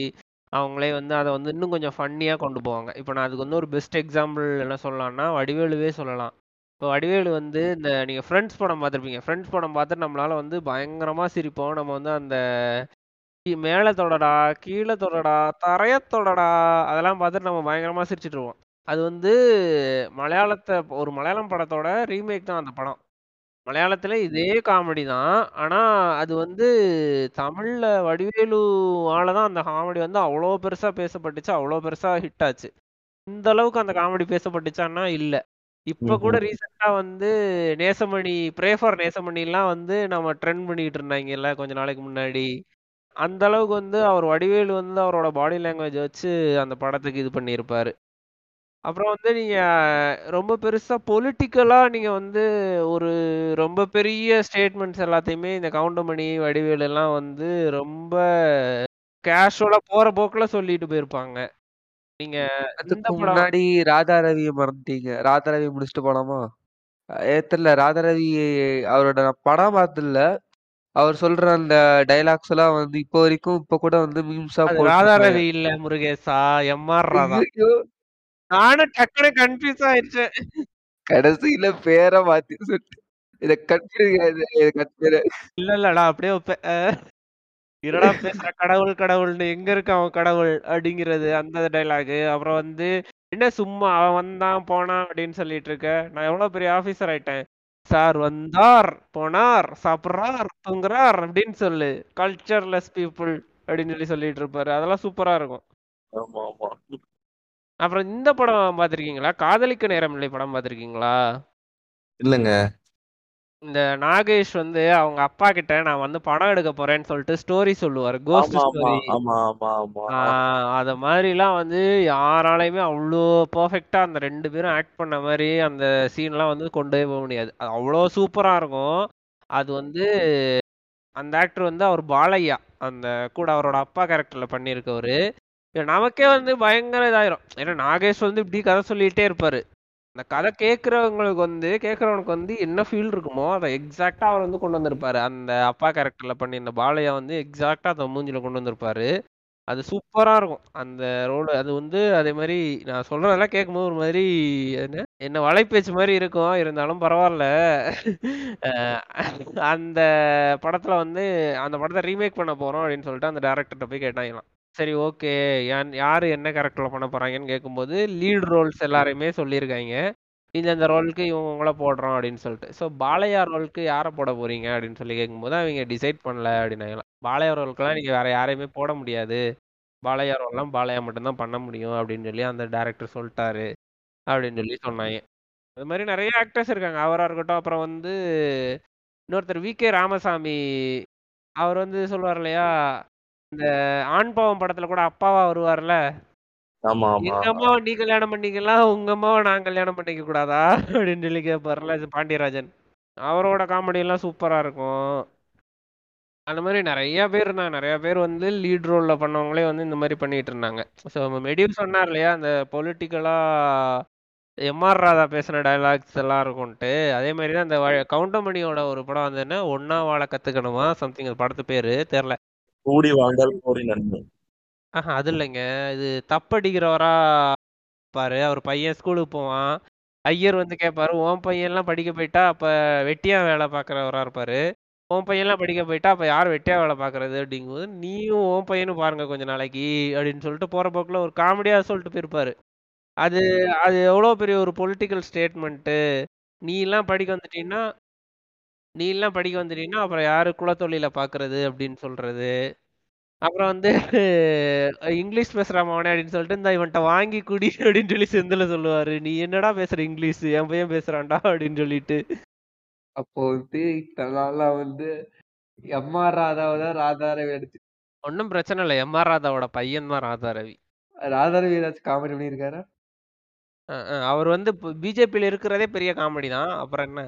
அவங்களே வந்து அதை வந்து இன்னும் கொஞ்சம் ஃபன்னியாக கொண்டு போவாங்க. இப்போ நான் அதுக்கு வந்து ஒரு பெஸ்ட் எக்ஸாம்பிள் என்ன சொல்லலாம்னா வடிவேலுவே சொல்லலாம். இப்போ வடிவேலு வந்து இந்த நீங்கள் ஃப்ரெண்ட்ஸ் படம் பார்த்துருப்பீங்க. ஃப்ரெண்ட்ஸ் படம் பார்த்துட்டு நம்மளால வந்து பயங்கரமாக சிரிப்போம். நம்ம வந்து அந்த மேலே தொடடா கீழே தொடடா தரைய தொடடா அதெல்லாம் பார்த்துட்டு நம்ம பயங்கரமாக சிரிச்சிட்டு இருப்போம். அது வந்து மலையாளத்தை ஒரு மலையாளம் படத்தோட ரீமேக் தான் அந்த படம். மலையாளத்துல இதே காமெடி தான். ஆனா அது வந்து தமிழ்ல வடிவேலுவால தான் அந்த காமெடி வந்து அவ்வளோ பெருசா பேசப்பட்டுச்சு அவ்வளோ பெருசா ஹிட் ஆச்சு. இந்த அளவுக்கு அந்த காமெடி பேசப்பட்டுச்சான்னா இல்ல. இப்ப கூட ம்ஹும். ரீசெண்டா வந்து நேசமணி ப்ரே ஃபார் நேசமணிலாம் வந்து நம்ம ட்ரெண்ட் பண்ணிட்டு இருந்தாங்கல்ல கொஞ்ச நாளைக்கு முன்னாடி. அந்த அளவுக்கு வந்து அவர் வடிவேலு வந்து அவரோட பாடி லாங்குவேஜ் வச்சு அந்த படத்துக்கு இது பண்ணியிருப்பாரு. அப்புறம் வந்து நீங்க ரொம்ப பெருசா பொலிட்டிக்கலா நீங்க வந்து ஒரு ரொம்ப பெரிய ஸ்டேட்மெண்ட்ஸ் எல்லாத்தையுமே இந்த கவுண்டமணி வடிவேலு எல்லாம் வந்து ரொம்ப கேஷுவலா போற போக்குல சொல்லிட்டு போயிருப்பாங்க. நீங்க முன்னாடி ராதா ரவியை மறந்துட்டீங்க. ராதா ரவி முடிச்சுட்டு போலாமா? ஏ தெரியல. ராதா ரவி அவரோட படம் பார்த்ததில்ல. அவர் சொல்ற அந்த டைலாக்ஸ் எல்லாம் வந்து இப்போ வரைக்கும் இப்ப கூட வந்து மீம்ஸா அது போட்டு ராதா இருக்காங்க ரவி இல்ல முருகேசா ராதா. ஐயோ நானும் டக்குனு கன்ஃபியூஸ் ஆயிடுச்சேன் கடைசியில பேரை மாத்தி சொல்லிட்டு இத பண்ணு இல்ல இல்லடா அப்படியே வைப்பேன் என்னடா பேசுற கடவுள் கடவுள்னு எங்க இருக்கு அவன் கடவுள் அப்படிங்கிறது அந்த டைலாக் அப்புறம் வந்து என்ன சும்மா அவன் வந்தான் போனான் அப்படின்னு சொல்லிட்டு இருக்க. நான் எவ்வளவு பெரிய ஆபீசர் ஆயிட்டேன். சார் வந்தார் போனார் சாப்பிட்றார் தூங்குறார் அப்படின்னு சொல்லு. கல்ச்சர்லெஸ் பீப்புள் அப்படின்னு சொல்லி சொல்லிட்டு இருப்பாரு. அதெல்லாம் சூப்பரா இருக்கும். அப்புறம் இந்த படம் பார்த்திருக்கீங்களா காதலிக்க நேரமில்லை படம் பார்த்திருக்கீங்களா இல்லங்க. இந்த நாகேஷ் வந்து அவங்க அப்பா கிட்ட நான் வந்து படம் எடுக்க போறேன்னு சொல்லிட்டு ஸ்டோரி சொல்லுவாரு. கோஸ்ட் ஸ்டோரி அத மாதிரிலாம் வந்து யாராலையுமே அவ்வளோ பர்ஃபெக்டா அந்த ரெண்டு பேரும் ஆக்ட் பண்ண மாதிரி அந்த சீன்லாம் வந்து கொண்டு போக முடியாது. அது அவ்வளோ சூப்பரா இருக்கும். அது வந்து அந்த ஆக்டர் வந்து அவர் பாலையா அந்த கூட அவரோட அப்பா கேரக்டர்ல பண்ணியிருக்கவரு. நமக்கே வந்து பயங்கர இதாயிரும். ஏன்னா நாகேஷ் வந்து இப்படி கதை சொல்லிட்டே இருப்பாரு. அந்த கதை கேட்குறவங்களுக்கு வந்து கேட்குறவனுக்கு வந்து என்ன ஃபீல் இருக்குமோ அதை எக்ஸாக்டாக அவர் வந்து கொண்டு வந்திருப்பாரு. அந்த அப்பா கேரக்டரில் பண்ணி இந்த பாலையா வந்து எக்ஸாக்டாக அந்த மூஞ்சில கொண்டு வந்திருப்பாரு. அது சூப்பராக இருக்கும். அந்த ரோடு அது வந்து அதே மாதிரி நான் சொல்கிறதெல்லாம் கேட்கும்போது ஒரு மாதிரி என்ன என்ன வலைப்பேச்சு மாதிரி இருக்கும். இருந்தாலும் பரவாயில்ல. அந்த படத்தில் வந்து அந்த படத்தை ரீமேக் பண்ண போகிறோம் அப்படின்னு சொல்லிட்டு அந்த டேரக்டர்கிட்ட போய் கேட்டாங்களாம். சரி ஓகே. யாரு என்ன கேரக்டர்ல பண்ண போறாங்கன்னு கேட்கும்போது லீட் ரோல்ஸ் எல்லாரையுமே சொல்லியிருக்காங்க. இந்த இந்த ரோலுக்கு இவங்கள போடுறோம் அப்படின்னு சொல்லிட்டு. ஸோ பாலையா ரோலுக்கு யாரை போட போறீங்க அப்படின்னு சொல்லி கேட்கும்போது அவங்க டிசைட் பண்ணல அப்படின்னாங்களாம் பாலையா ரோலுக்குலாம் நீங்க வேற யாரையுமே போட முடியாது. பாலையா ரோல்லாம் பாலையா மட்டும்தான் பண்ண முடியும் அப்படின்னு சொல்லி அந்த டேரக்டர் சொல்லிட்டாரு அப்படின்னு சொல்லி சொன்னாங்க. அது மாதிரி நிறைய ஆக்டர்ஸ் இருக்காங்க. அவரா இருக்கட்டும் அப்புறம் வந்து இன்னொருத்தர் வி கே ராமசாமி. அவர் வந்து சொல்லுவார் இல்லையா? இந்த ஆண் பாவம் படத்துல கூட அப்பாவா வருவார்ல? எங்க அம்மாவை நீ கல்யாணம் பண்ணிக்கலாம் உங்க அம்மாவை நான் கல்யாணம் பண்ணிக்க கூடாதா? அப்படின்னு சொல்லி கேட்பார்ல பாண்டியராஜன். அவரோட காமெடி எல்லாம் சூப்பரா இருக்கும். அந்த மாதிரி நிறைய பேர் இருந்தாங்க. நிறைய பேர் வந்து லீட் ரோல்ல பண்ணவங்களே வந்து இந்த மாதிரி பண்ணிட்டு இருந்தாங்க. ஸோ மெடிவ் சொன்னார் இல்லையா அந்த பொலிட்டிக்கலா எம்ஆர் ராதா பேசின டயலாக்ஸ் எல்லாம் இருக்கும்ட்டு அதே மாதிரி தான் அந்த கவுண்டமணியோட ஒரு படம் வந்து என்ன ஒன்னா வாழ கத்துக்கணுமா? சம்திங் படத்து பேரு தெரியல. கூடி வாழ்ந்தால் கோடி நன்மை. ஆஹா அது இல்லைங்க. இது தப்படிக்கிறவரா பாரு அவர் பையன் ஸ்கூலுக்கு போவான். ஐயர் வந்து கேட்பாரு உன் பையன்லாம் படிக்க போயிட்டா அப்ப வெட்டியா வேலை பார்க்குறவரா இருப்பாரு. உன் பையன்லாம் படிக்க போயிட்டா அப்ப யார் வெட்டியா வேலை பாக்குறது அப்படிங்கும்போது நீயும் உன் பையனும் பாருங்க கொஞ்ச நாளைக்கு அப்படின்னு சொல்லிட்டு போற போக்குல ஒரு காமெடியா சொல்லிட்டு போயிருப்பாரு. அது அது எவ்வளவு பெரிய ஒரு பொலிட்டிக்கல் ஸ்டேட்மெண்ட்டு நீ எல்லாம் படிக்க வந்துட்டீங்கன்னா நீ எல்லாம் படிக்க வந்துட்டீங்கன்னா அப்புறம் யாரு குலத்தொழில பாக்குறது அப்படின்னு சொல்றது. அப்புறம் வந்து இங்கிலீஷ் பேசுறான் அவனே அப்படின்னு சொல்லிட்டு இந்த இவன்ட்ட வாங்கி குடி அப்படின்னு சொல்லி செந்தில சொல்லுவாரு. நீ என்னடா பேசுற இங்கிலீஷ்? என் பையன் பேசுறான்டா அப்படின்னு சொல்லிட்டு. அப்போ வந்து நாளா வந்து எம்ஆர் ராதாவை தான் ராதாரவி எடுத்து ஒன்றும் பிரச்சனை இல்லை. எம்ஆர் ராதாவோட பையன் தான் ராதா ரவி ராதாரவி ஏதாச்சும் காமெடி பண்ணியிருக்காரா? அவர் வந்து பிஜேபியில இருக்கிறதே பெரிய காமெடி தான். அப்புறம் என்ன?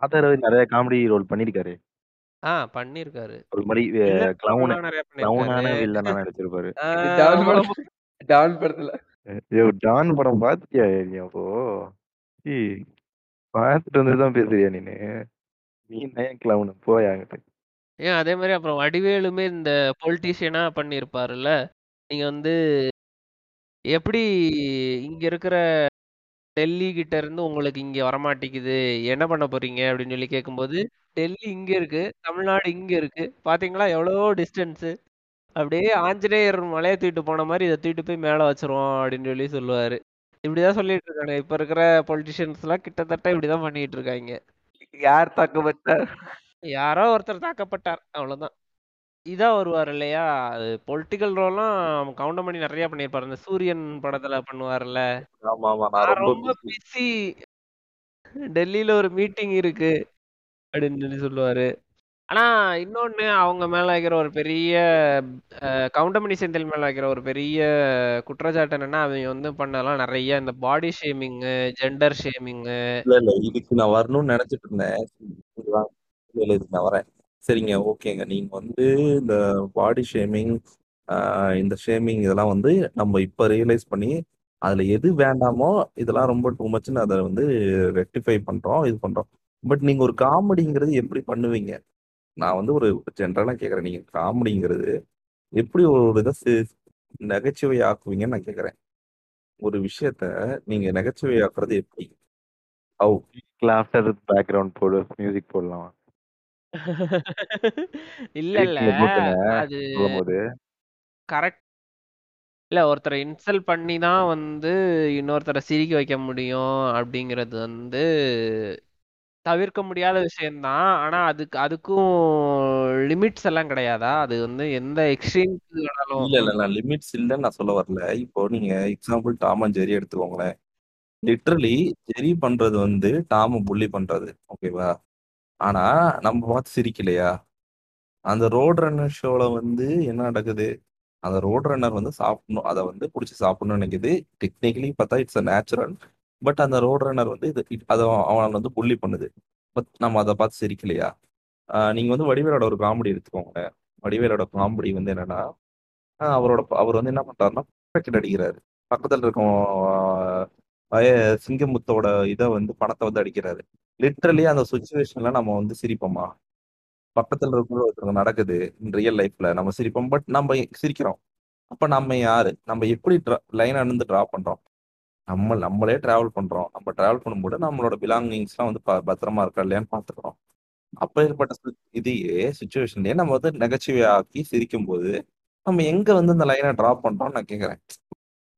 ஆதரவு நிறைய காமெடி ரோல் பண்ணிருக்காரு ஆ பண்ணிருக்காரு ஒரு மாதிரி கிளவுன கிளவுனான வில்லனா நடிச்சிருப்பாரு. டான் படத்துல டான் படத்துல. ஐயோ டான் படம் பாத்தியா நீ அப்போ ஏய், பார்த்துட்டு வந்துதான் பேசுறியா நீனு? நீ ஏன் கிளவுன் போயா அங்கிட்டு. ஏன் அதே மாதிரி அப்புறம் வடிவேலுமே இந்த பொலிட்டீஷியனா பண்ணியிருப்பாருல்ல? நீங்க வந்து எப்படி இங்க இருக்கிற டெல்லி கிட்ட இருந்து உங்களுக்கு இங்க வரமாட்டேங்குது. என்ன பண்ண போறீங்க? அப்படின்னு சொல்லி கேட்கும்போது டெல்லி இங்க இருக்கு தமிழ்நாடு இங்க இருக்கு. பாத்தீங்களா? எவ்வளவோ டிஸ்டன்ஸ் அப்படியே ஆஞ்சநேயர் மலையை தூக்கிட்டு போன மாதிரி இதை தூக்கிட்டு போய் மேல வச்சிருவோம் அப்படின்னு சொல்லி சொல்லுவாரு. இப்படிதான் சொல்லிட்டு இருக்காங்க. இப்ப இருக்கிற பொலிட்டிஷியன்ஸ் எல்லாம் கிட்டத்தட்ட இப்படிதான் பண்ணிட்டு இருக்காங்க. யார் தாக்கப்பட்டார்? யாரோ ஒருத்தர் தாக்கப்பட்டார். அவ்வளவுதான். இதா வருவார் இல்லையா? அது பொலிட்டிக்கல் ரோல்லாம் கவுண்டமணி நிறைய பண்ணியிருப்பாரு. இந்த சூரியன் படத்துல பண்ணுவார்ல ஆமா ஆமா நான் நான் ரொம்ப ரொம்ப பிஸி டெல்லியில ஒரு மீட்டிங் இருக்கு அப்படின்னு சொல்லி சொல்லுவாரு. ஆனா இன்னொன்னு அவங்க மேல வைக்கிற ஒரு பெரிய அஹ், கவுண்டமணி செந்தில் மேல வைக்கிற ஒரு பெரிய குற்றச்சாட்டு என்னன்னா அவங்க வந்து பண்ணலாம் நிறைய இந்த பாடி ஷேமிங்கு ஜெண்டர் ஷேமிங்கு இல்ல இல்ல இதுக்கு நான் வரணும்னு நினைச்சிட்டு இருந்தேன். இல்ல இல்ல இதுக்கு நான் வரேன். சரிங்க ஓகேங்க. நீங்க வந்து இந்த பாடி ஷேமிங் இந்த ஷேமிங் இதெல்லாம் வந்து நம்ம இப்ப ரியலைஸ் பண்ணி அதுல எது வேண்டாமோ இதெல்லாம் ரொம்ப டூ மச்சுன்னு அதை வந்து ரெக்டிஃபை பண்றோம் இது பண்றோம். பட் நீங்க ஒரு காமெடிங்கிறது எப்படி பண்ணுவீங்க? நான் வந்து ஒரு ஜென்ரலா கேட்குறேன் நீங்க காமெடிங்கிறது எப்படி ஒரு இதை சி- நகைச்சுவை ஆக்குவீங்கன்னு நான் கேட்குறேன் ஒரு விஷயத்த நீங்க நகைச்சுவை ஆக்குறது எப்படி? ஓ ஆஃப்டர் பேக்ரவுண்ட் போடு மியூசிக் போடலாம்? இல்ல இல்ல. போட்டுங்க. அது சொல்லும் போது கரெக்ட் இல்ல ஒருத்தரை இன்சல்ட் பண்ணி தான் வந்து இன்னொருத்தரை சிரிக்க வைக்க முடியும் அப்படிங்கிறது வந்து தவிர்க்க முடியாத விஷயம்தான் ஆனா அதுக்கு அதுக்கும் லிமிட்ஸ் எல்லாம் கிடையாதா? அது வந்து எந்த எக்ஸ்ட்ரீம்க்கு வேணாலும் இல்ல இல்ல நான் லிமிட்ஸ் இல்லைன்னு நான் சொல்ல வரல. இப்போ நீங்க எக்ஸாம்பிள் டாம் அண்ட் ஜெரி எடுத்துக்கோங்களேன். லிட்ரலி ஜெரி பண்றது வந்து டாம புள்ளி பண்றது. ஓகேவா? ஆனா நம்ம பார்த்து சிரிக்கலையா? அந்த ரோட் ரன்னர் ஷோல வந்து என்ன நடக்குது? அந்த ரோட் ரன்னர் வந்து சாப்பிடணும். அதை வந்து பிடிச்சி சாப்பிடணும்னு நினைக்குது. டெக்னிக்கலி பார்த்தா இட்ஸ் அ நேச்சுரல் பட் அந்த ரோட் ரன்னர் வந்து இது அதை அவனை வந்து புள்ளி பண்ணுது. பட் நம்ம அதை பார்த்து சிரிக்கலையா? ஆஹ் நீங்க வந்து வடிவேலோட ஒரு காமெடி எடுத்துக்கோங்களேன். வடிவேலோட காமெடி வந்து என்னன்னா ஆஹ் அவரோட அவர் வந்து என்ன பண்றாருன்னா பாக்கெட் அடிக்கிறாரு. பக்கத்துல வய சிங்கமுத்தோட இதை வந்து பணத்தை வந்து அடிக்கிறாரு. லிட்ரலி அந்த சுச்சுவேஷன்ல நம்ம வந்து சிரிப்போமா? பக்கத்துல இருக்கிற ஒருத்தவங்க நடக்குது ரியல் லைஃப்ல நம்ம சிரிப்போம். பட் நம்ம சிரிக்கிறோம். அப்ப நம்ம யாரு? நம்ம எப்படி லைனா இருந்து டிரா பண்றோம்? நம்ம நம்மளே டிராவல் பண்றோம். நம்ம டிராவல் பண்ணும்போது நம்மளோட பிலாங்கிங்ஸ் எல்லாம் வந்து ப- பத்திரமா இருக்கா இல்லையான்னு பாத்துக்கிறோம் அப்ப ஏற்பட்ட இதையே சுச்சுவேஷன்லயே நம்ம வந்து நகைச்சுவையாக்கி சிரிக்கும் போது நம்ம எங்க வந்து இந்த லைனை டிரா பண்றோம்னு நான் கேக்குறேன்.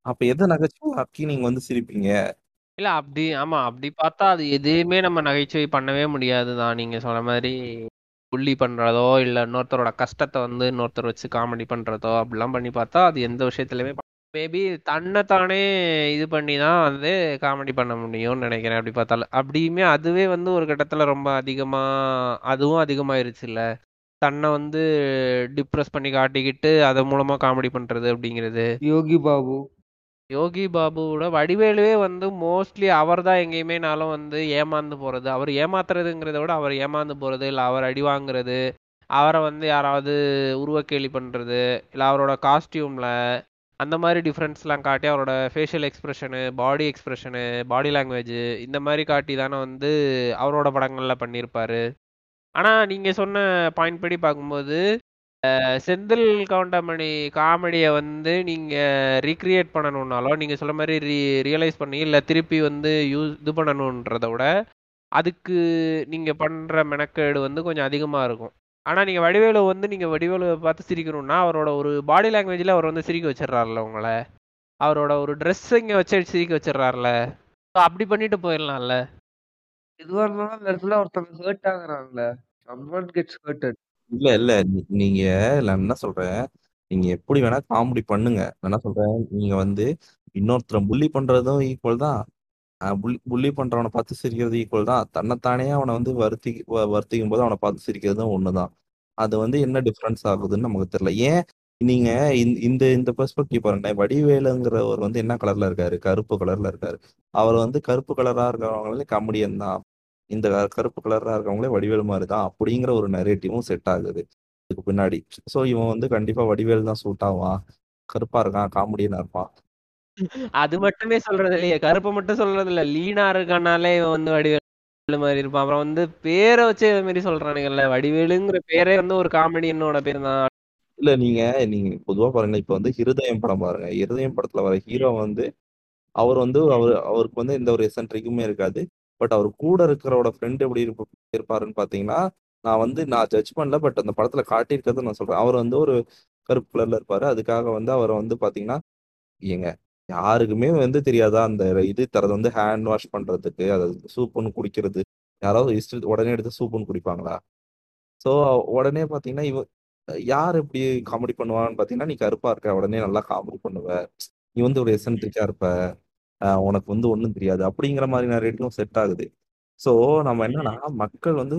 அப்ப எதை நகைச்சுவையாக்கி நீங்க வந்து சிரிப்பீங்க? இல்ல அப்படி ஆமா அப்படி பார்த்தா அது எதையுமே நம்ம நகைச்சுவை பண்ணவே முடியாது தான் நீங்க சொன்ன மாதிரி புள்ளி பண்றதோ இல்ல இன்னொருத்தரோட கஷ்டத்தை வந்து இன்னொருத்தர் வச்சு காமெடி பண்றதோ அப்படிலாம் பண்ணி பார்த்தா அது எந்த விஷயத்துலயுமே மேபி தன்னைத்தானே இது பண்ணி தான் வந்து காமெடி பண்ண முடியும்னு நினைக்கிறேன். அப்படி பார்த்தாலும் அப்படியுமே அதுவே வந்து ஒரு கட்டத்துல ரொம்ப அதிகமா அதுவும் அதிகமாயிருச்சு இல்ல தன்னை வந்து டிப்ரெஸ் பண்ணி காட்டிக்கிட்டு அதன் மூலமா காமெடி பண்றது அப்படிங்கிறது. யோகி பாபு. யோகி பாபுவோட வடிவேலுவே வந்து மோஸ்ட்லி அவர் தான் எங்கேயுமேனாலும் வந்து ஏமாந்து போகிறது அவர் ஏமாத்துறதுங்கிறத விட அவர் ஏமாந்து போகிறது இல்லை அவர் அடி வாங்குறது அவரை வந்து யாராவது உருவக்கேலி பண்ணுறது இல்லை அவரோட காஸ்ட்யூமில் அந்த மாதிரி டிஃப்ரென்ஸ்லாம் காட்டி அவரோட facial expression body expression body language இந்த மாதிரி காட்டி தானே வந்து அவரோட படங்களில் பண்ணியிருப்பார் ஆனால் நீங்கள் சொன்ன பாயிண்ட் படி பார்க்கும்போது செந்தில் கவுண்டமணி காமெடியை வந்து நீங்கள் ரீக்ரியேட் பண்ணணுன்னாலோ நீங்கள் சொல்ல மாதிரி ரீ ரியலைஸ் பண்ணி இல்லை திருப்பி வந்து யூஸ் இது பண்ணணுன்றத விட அதுக்கு நீங்கள் பண்ணுற மெனக்கேடு வந்து கொஞ்சம் அதிகமாக இருக்கும். ஆனால் நீங்கள் வடிவேலு வந்து நீங்கள் வடிவேலுவை பார்த்து சிரிக்கணும்னா அவரோட ஒரு பாடி லாங்குவேஜில் அவர் வந்து சிரிக்க வச்சிடறாருல உங்களை. அவரோட ஒரு ட்ரெஸ்ஸிங்க வச்சு சிரிக்க வச்சிடறாருல ஸோ அப்படி பண்ணிட்டு போயிடலாம்ல எதுவாக இருந்தாலும் அந்த இடத்துல ஒருத்தவங்க ஹர்ட் ஆகுறாங்கல்ல. Someone gets hurted. இல்ல இல்ல. நீ- நீங்க நான் என்ன சொல்றேன்? நீங்க எப்படி வேணா காமெடி பண்ணுங்க. நான் என்ன சொல்றேன்? நீங்க வந்து இன்னொருத்தரை புள்ளி பண்றதும் ஈக்குவல் தான். புள்ளி புள்ளி பண்றவனை பார்த்து சிரிக்கிறது ஈக்குவல் தான். தன்னைத்தானே அவனை வந்து வருத்தி வ- வருத்திக்கும் போது அவனை பார்த்து சிரிக்கிறதும் ஒண்ணுதான். அது வந்து என்ன டிஃபரன்ஸ் ஆகுதுன்னு நமக்கு தெரியல. ஏன் நீங்க இந்த இந்த இந்த பெர்ஸ்பெக்டிவ் பாருங்க. வடிவேலுங்கிறவர் வந்து என்ன கலர்ல இருக்காரு? கருப்பு கலர்ல இருக்காரு. அவர் வந்து கருப்பு கலரா இருக்கிறவங்களே காமெடியன் தான். இந்த கருப்பு கலரா இருக்கவங்களே வடிவேலு மாதிரி தான் அப்படிங்கிற ஒரு நரேட்டிவும் செட் ஆகுது. இதுக்கு பின்னாடி. சோ இவன் வந்து கண்டிப்பா வடிவேல் தான் சூட் ஆவான். கருப்பா இருக்கான் காமெடியனா இருப்பான். அது மட்டுமே சொல்றது இல்லையே. கருப்பை மட்டும் சொல்றது இல்ல. லீனா இருக்கானாலே இவன் வந்து வடிவேலு மாதிரி இருப்பான். அப்புறம் வந்து பேரை வச்சு இது மாதிரி சொல்றானுங்கல்ல. வடிவேலுங்கிற பேரே வந்து ஒரு காமெடியனோட பேர் தான். இல்ல நீங்க நீங்க பொதுவா பாருங்க. இப்ப வந்து ஹிருதயம் படம் பாருங்க. ஹிருதயம் படத்துல வர ஹீரோ வந்து அவர் வந்து அவர் அவருக்கு வந்து எந்த ஒரு எசன்ட்ரிக்குமே இருக்காது. பட் அவர் கூட இருக்கிறவரோட ஃப்ரெண்டு எப்படி இருப்ப இருப்பாருன்னு பாத்தீங்கன்னா நான் வந்து நான் ஜட்ஜ் பண்ணல பட் அந்த படத்துல காட்டியிருக்கிறத நான் சொல்றேன். அவர் வந்து ஒரு கருப்பு கலர்ல இருப்பாரு. அதுக்காக வந்து அவரை வந்து பாத்தீங்கன்னா ஏங்க யாருக்குமே வந்து தெரியாதா அந்த இது தரது வந்து ஹேண்ட் வாஷ் பண்றதுக்கு அதை சூப்புன்னு குடிக்கிறது யாராவது இஷ்ட உடனே எடுத்து சூப்புன்னு குடிப்பாங்களா? ஸோ உடனே பாத்தீங்கன்னா இவ யார் எப்படி காமெடி பண்ணுவான்னு பாத்தீங்கன்னா நீ கருப்பா இருக்க உடனே நல்லா காமெடி பண்ணுவ. நீ வந்து ஒரு எசன்ட்ரிக்கா இருப்ப. உனக்கு வந்து ஒண்ணும் தெரியாது. அப்படிங்கிற மாதிரி நிறைய செட் ஆகுது. ஸோ நம்ம என்னன்னா மக்கள் வந்து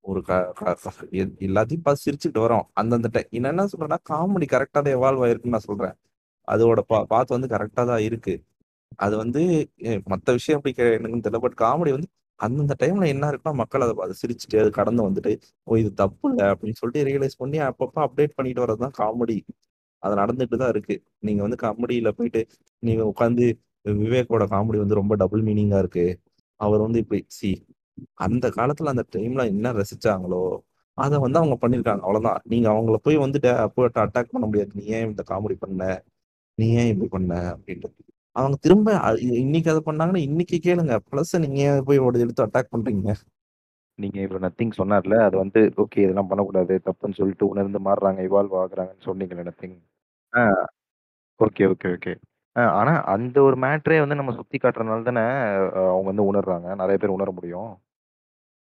ஒரு க க- க- எ- எல்லாத்தையும் பார்த்து சிரிச்சுட்டு வரோம். அந்தந்த டைம் என்ன என்ன சொல்றேன்னா காமெடி கரெக்டா தான் எவால்வ் ஆயிருக்குன்னு நான் சொல்றேன். அதோட பா பாத்து வந்து கரெக்டா தான் இருக்கு. அது வந்து மத்த விஷயம் எப்படி கே- எனக்கு தெரியல. பட் காமெடி வந்து அந்தந்த டைம்ல என்ன இருக்குன்னா மக்கள் அதை பார்த்து சிரிச்சுட்டு அது கடந்து வந்துட்டு ஓ இது தப்பு இல்லை அப்படின்னு சொல்லிட்டு ரியலைஸ் பண்ணி அப்பப்போ அப்டேட் பண்ணிட்டு வர்றதுதான் காமெடி அது நடந்துட்டு தான் இருக்கு. நீங்க வந்து காமெடியில போயிட்டு நீங்க உட்காந்து விவேக்கோட காமெடி வந்து ரொம்ப டபுள் மீனிங்கா இருக்கு. அவர் வந்து இப்படி சி அந்த காலத்துல அந்த டைம்ல என்ன ரசிச்சாங்களோ அதை வந்து அவங்க பண்ணிருக்காங்க. அவ்வளவுதான். நீங்க அவங்கள போய் வந்து போயிட்டு அட்டாக் பண்ண முடியாது. நீ ஏன் இந்த காமெடி பண்ண? நீ ஏன் இப்படி பண்ண? அப்படின்ட்டு. அவங்க திரும்ப இன்னைக்கு அதை பண்ணாங்கன்னா இன்னைக்கு கேளுங்க. பிளஸ் நீங்க ஏன் போய் ஒரு எடுத்து அட்டாக் பண்றீங்க? நீங்க இப்ப நத்திங் சொன்னார்ல அது வந்து ஓகே இதெல்லாம் பண்ணக்கூடாது தப்புன்னு சொல்லிட்டு உணர்ந்து மாறுறாங்க இவால்வ் ஆகுறாங்கன்னு சொன்னீங்கல்ல நத்திங் ஆ ஓகே ஓகே ஓகே ஆனா அந்த ஒரு மேட்ரே வந்து நம்ம சுத்தி காட்டுறதுனால தானே அவங்க வந்து உணர்றாங்க. நிறைய பேர் உணர முடியும்.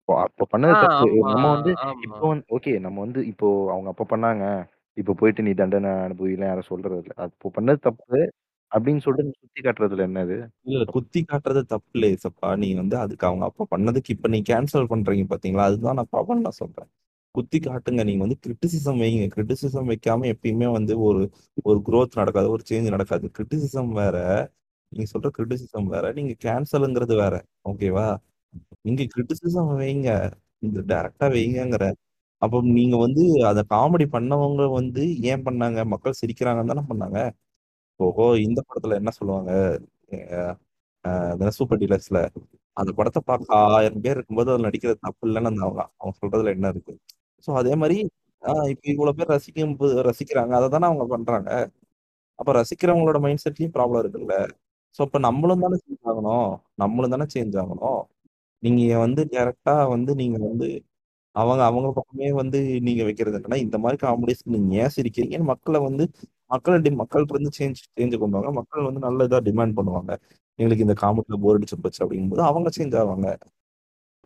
இப்போ அப்ப பண்ணது ஆ தப்பு. ஆமா நம்ம வந்து ஆமா. இப்போ வந்து ஓகே நம்ம வந்து இப்போ அவங்க அப்ப பண்ணாங்க. இப்போ போயிட்டு நீ தண்டனை அனுபவிலாம் யாரும் சொல்றது இல்லை அப்போ பண்ணது தப்பு அப்படின்னு சொல்லிட்டு நம்ம சுத்தி காட்டுறதுல என்னது இல்ல குத்தி காட்டுறது தப்பு இல்லை சப்பா நீ வந்து அதுக்கு அவங்க அப்ப பண்ணதுக்கு இப்ப நீ கேன்சல் பண்றீங்க பாத்தீங்களா? அதுதான் நான் பவன் நான் சொல்றேன். குத்தி காட்டுங்க. நீங்க வந்து கிரிட்டிசிசம் வைங்க. கிரிட்டிசிசம் வைக்காம எப்பயுமே வந்து ஒரு ஒரு குரோத் நடக்காது ஒரு சேஞ்ச் நடக்காது. கிரிட்டிசிசம் வேற நீங்க சொல்ற கிரிட்டிசிசம் வேற நீங்க கேன்சலுங்கிறது வேற. ஓகேவா நீங்க கிரிட்டிசிசம் வைங்க. இந்த டைரக்டா வைங்கங்கிற. அப்போ நீங்க வந்து அத காமெடி பண்ணவங்க வந்து ஏன் பண்ணாங்க? மக்கள் சிரிக்கிறாங்கன்னு தானே பண்ணாங்க. ஓஹோ இந்த படத்துல என்ன சொல்லுவாங்க? சூப்பர் டீலக்ஸ்ல அந்த படத்தை பார்க்க ஆயிரம் பேர் இருக்கும்போது அதில் நடிக்கிறது தப்பு இல்லைன்னு அந்த அவங்க அவங்க சொல்றதுல என்ன இருக்கு? ஸோ அதே மாதிரி ஆஹ் இப்ப இவ்வளவு பேர் ரசிக்கும் போது ரசிக்கிறாங்க. அதை தானே அவங்க பண்றாங்க. அப்ப ரசிக்கிறவங்களோட மைண்ட் செட்லயும் ப்ராப்ளம் இருக்குல்ல. ஸோ அப்ப நம்மளும் தானே சேஞ்ச் ஆகணும். நம்மளும் தானே சேஞ்ச் ஆகணும். நீங்க வந்து டைரக்டா வந்து நீங்க வந்து அவங்க அவங்க பக்கமே வந்து நீங்க வைக்கிறது என்னன்னா இந்த மாதிரி காமெடிஸ் நீங்க ஏன் சிரிக்கிறீங்கன்னு மக்களை வந்து மக்களை டி- மக்கள்கிட்ட இருந்து சேஞ்ச் சேஞ்ச் கொண்டு வாங்க மக்கள் வந்து நல்ல இதா டிமாண்ட் பண்ணுவாங்க. எங்களுக்கு இந்த காமெடியில போர் அடிச்சு போச்சு அப்படிங்கும்போது அவங்க சேஞ்ச் ஆவாங்க.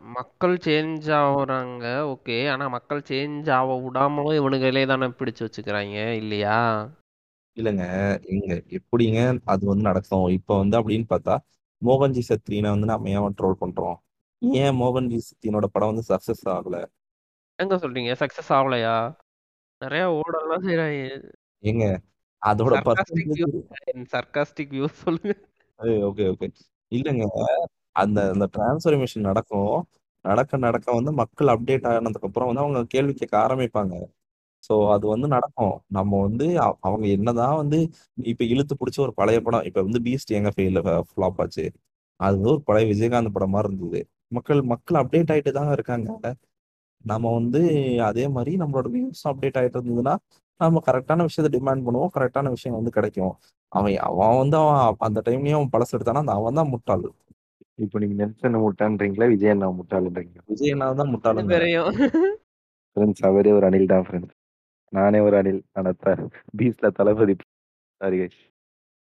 மக்கள் சேஞ்ச் ஆகுறாங்க ஓகே ஆனா மக்கள் சேஞ்ச் ஆக விடாமலும் இவனுங்களே தானே பிடிச்சு வச்சுக்கிறாங்க இல்லையா? இல்லைங்க. எங்க எப்படிங்க அது வந்து நடக்கும்? இப்ப வந்து அப்படின்னு பார்த்தா மோகன்ஜி சத்ரினை வந்து நம்ம ஏன் ட்ரோல் பண்றோம்? ஏன் மோகன்ஜி சத்ரினோட படம் வந்து சக்சஸ் ஆகல? எங்க சொல்றீங்க? சக்சஸ் ஆகலையா நிறைய ஓடலாம் செய்யறாங்க ஏங்க அதோட சர்காஸ்டிக் வியூ சர்காஸ்டிக் வியூ சொல்லுங்க. ஓகே ஓகே இல்லைங்க. அந்த அந்த டிரான்ஸ்ஃபர்மேஷன் நடக்கும். நடக்க நடக்க வந்து மக்கள் அப்டேட் ஆனதுக்கு அப்புறம் வந்து அவங்க கேள்வி கேட்க ஆரம்பிப்பாங்க. ஸோ அது வந்து நடக்கும். நம்ம வந்து அ- அவங்க என்னதான் வந்து இப்போ இழுத்து பிடிச்ச ஒரு பழைய படம் இப்போ வந்து பீஸ்ட் எங்க ஃபெயில் ஃப்ளாப் ஆச்சு. அது வந்து ஒரு பழைய விஜயகாந்த் படம் மாதிரி இருந்தது. மக்கள் மக்கள் அப்டேட் ஆயிட்டு தாங்க இருக்காங்க. நம்ம வந்து அதே மாதிரி நம்மளோட வியூஸ் அப்டேட் ஆயிட்டு இருந்ததுன்னா நம்ம கரெக்டான விஷயத்த டிமாண்ட் பண்ணுவோம். கரெக்டான விஷயம் வந்து கிடைக்கும். அவன் அவன் வந்து அவன் அந்த டைம்லயும் அவன் பழசு எடுத்தானா? அந்த அவன் தான் முட்டாள். இப்போ நீங்க நெல்சன் முட்டான்றீங்களா விஜய் அண்ணா முட்டாளுன்றீங்களா விஜய் அண்ணா தான் பேரையும் ஃப்ரெண்ட்ஸ் அவரே ஒரு அணில் தான் ஃப்ரெண்ட்ஸ் நானே ஒரு அணில் ஆனா பீஸ்ல தளபதி சாரி.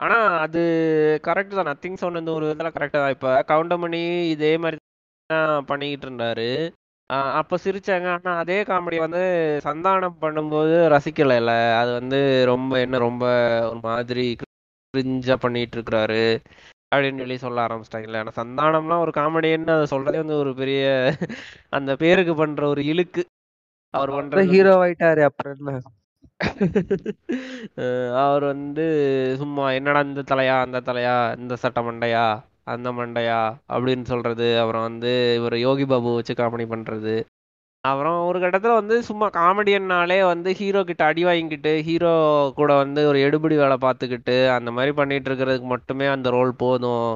ஆனா அது கரெக்ட் தான். நத்திங் சொன்னது ஒரு விதத்துல கரெக்ட் தான். இப்ப கவுண்டமணி இதே மாதிரி பண்ணிக்கிட்டு இருந்தாரு. ஆஹ் அப்ப சிரிச்சாங்க. ஆனா அதே காமெடி வந்து சந்தானம் பண்ணும்போது ரசிக்கலைல. அது வந்து ரொம்ப என்ன ரொம்ப ஒரு மாதிரி கிரிஞ்சா பண்ணிட்டு இருக்கிறாரு. அப்படின்னு சொல்லி சொல்ல ஆரம்பிச்சிட்டாங்கல்ல ஆனா சந்தானம்லாம் ஒரு காமெடின்னு அதை சொல்றதே வந்து ஒரு பெரிய அந்த பேருக்கு பண்ற ஒரு இழுக்கு. அவர் பண்றது ஹீரோ ஆயிட்டாரு அப்புறம் அவர் வந்து சும்மா என்னடா இந்த தலையா அந்த தலையா இந்த சட்டை மண்டையா அந்த மண்டையா அப்படின்னு சொல்றது. அப்புறம் வந்து இவர் யோகி பாபு வச்சு காமெடி பண்றது. அப்புறம் ஒரு கட்டத்துல வந்து சும்மா காமெடியன்னாலே வந்து ஹீரோ கிட்ட அடி வாங்கிக்கிட்டு ஹீரோ கூட வந்து ஒரு எடுபிடி வேலை பார்த்துக்கிட்டு அந்த மாதிரி பண்ணிட்டு இருக்கிறதுக்கு மட்டுமே அந்த ரோல் போதும்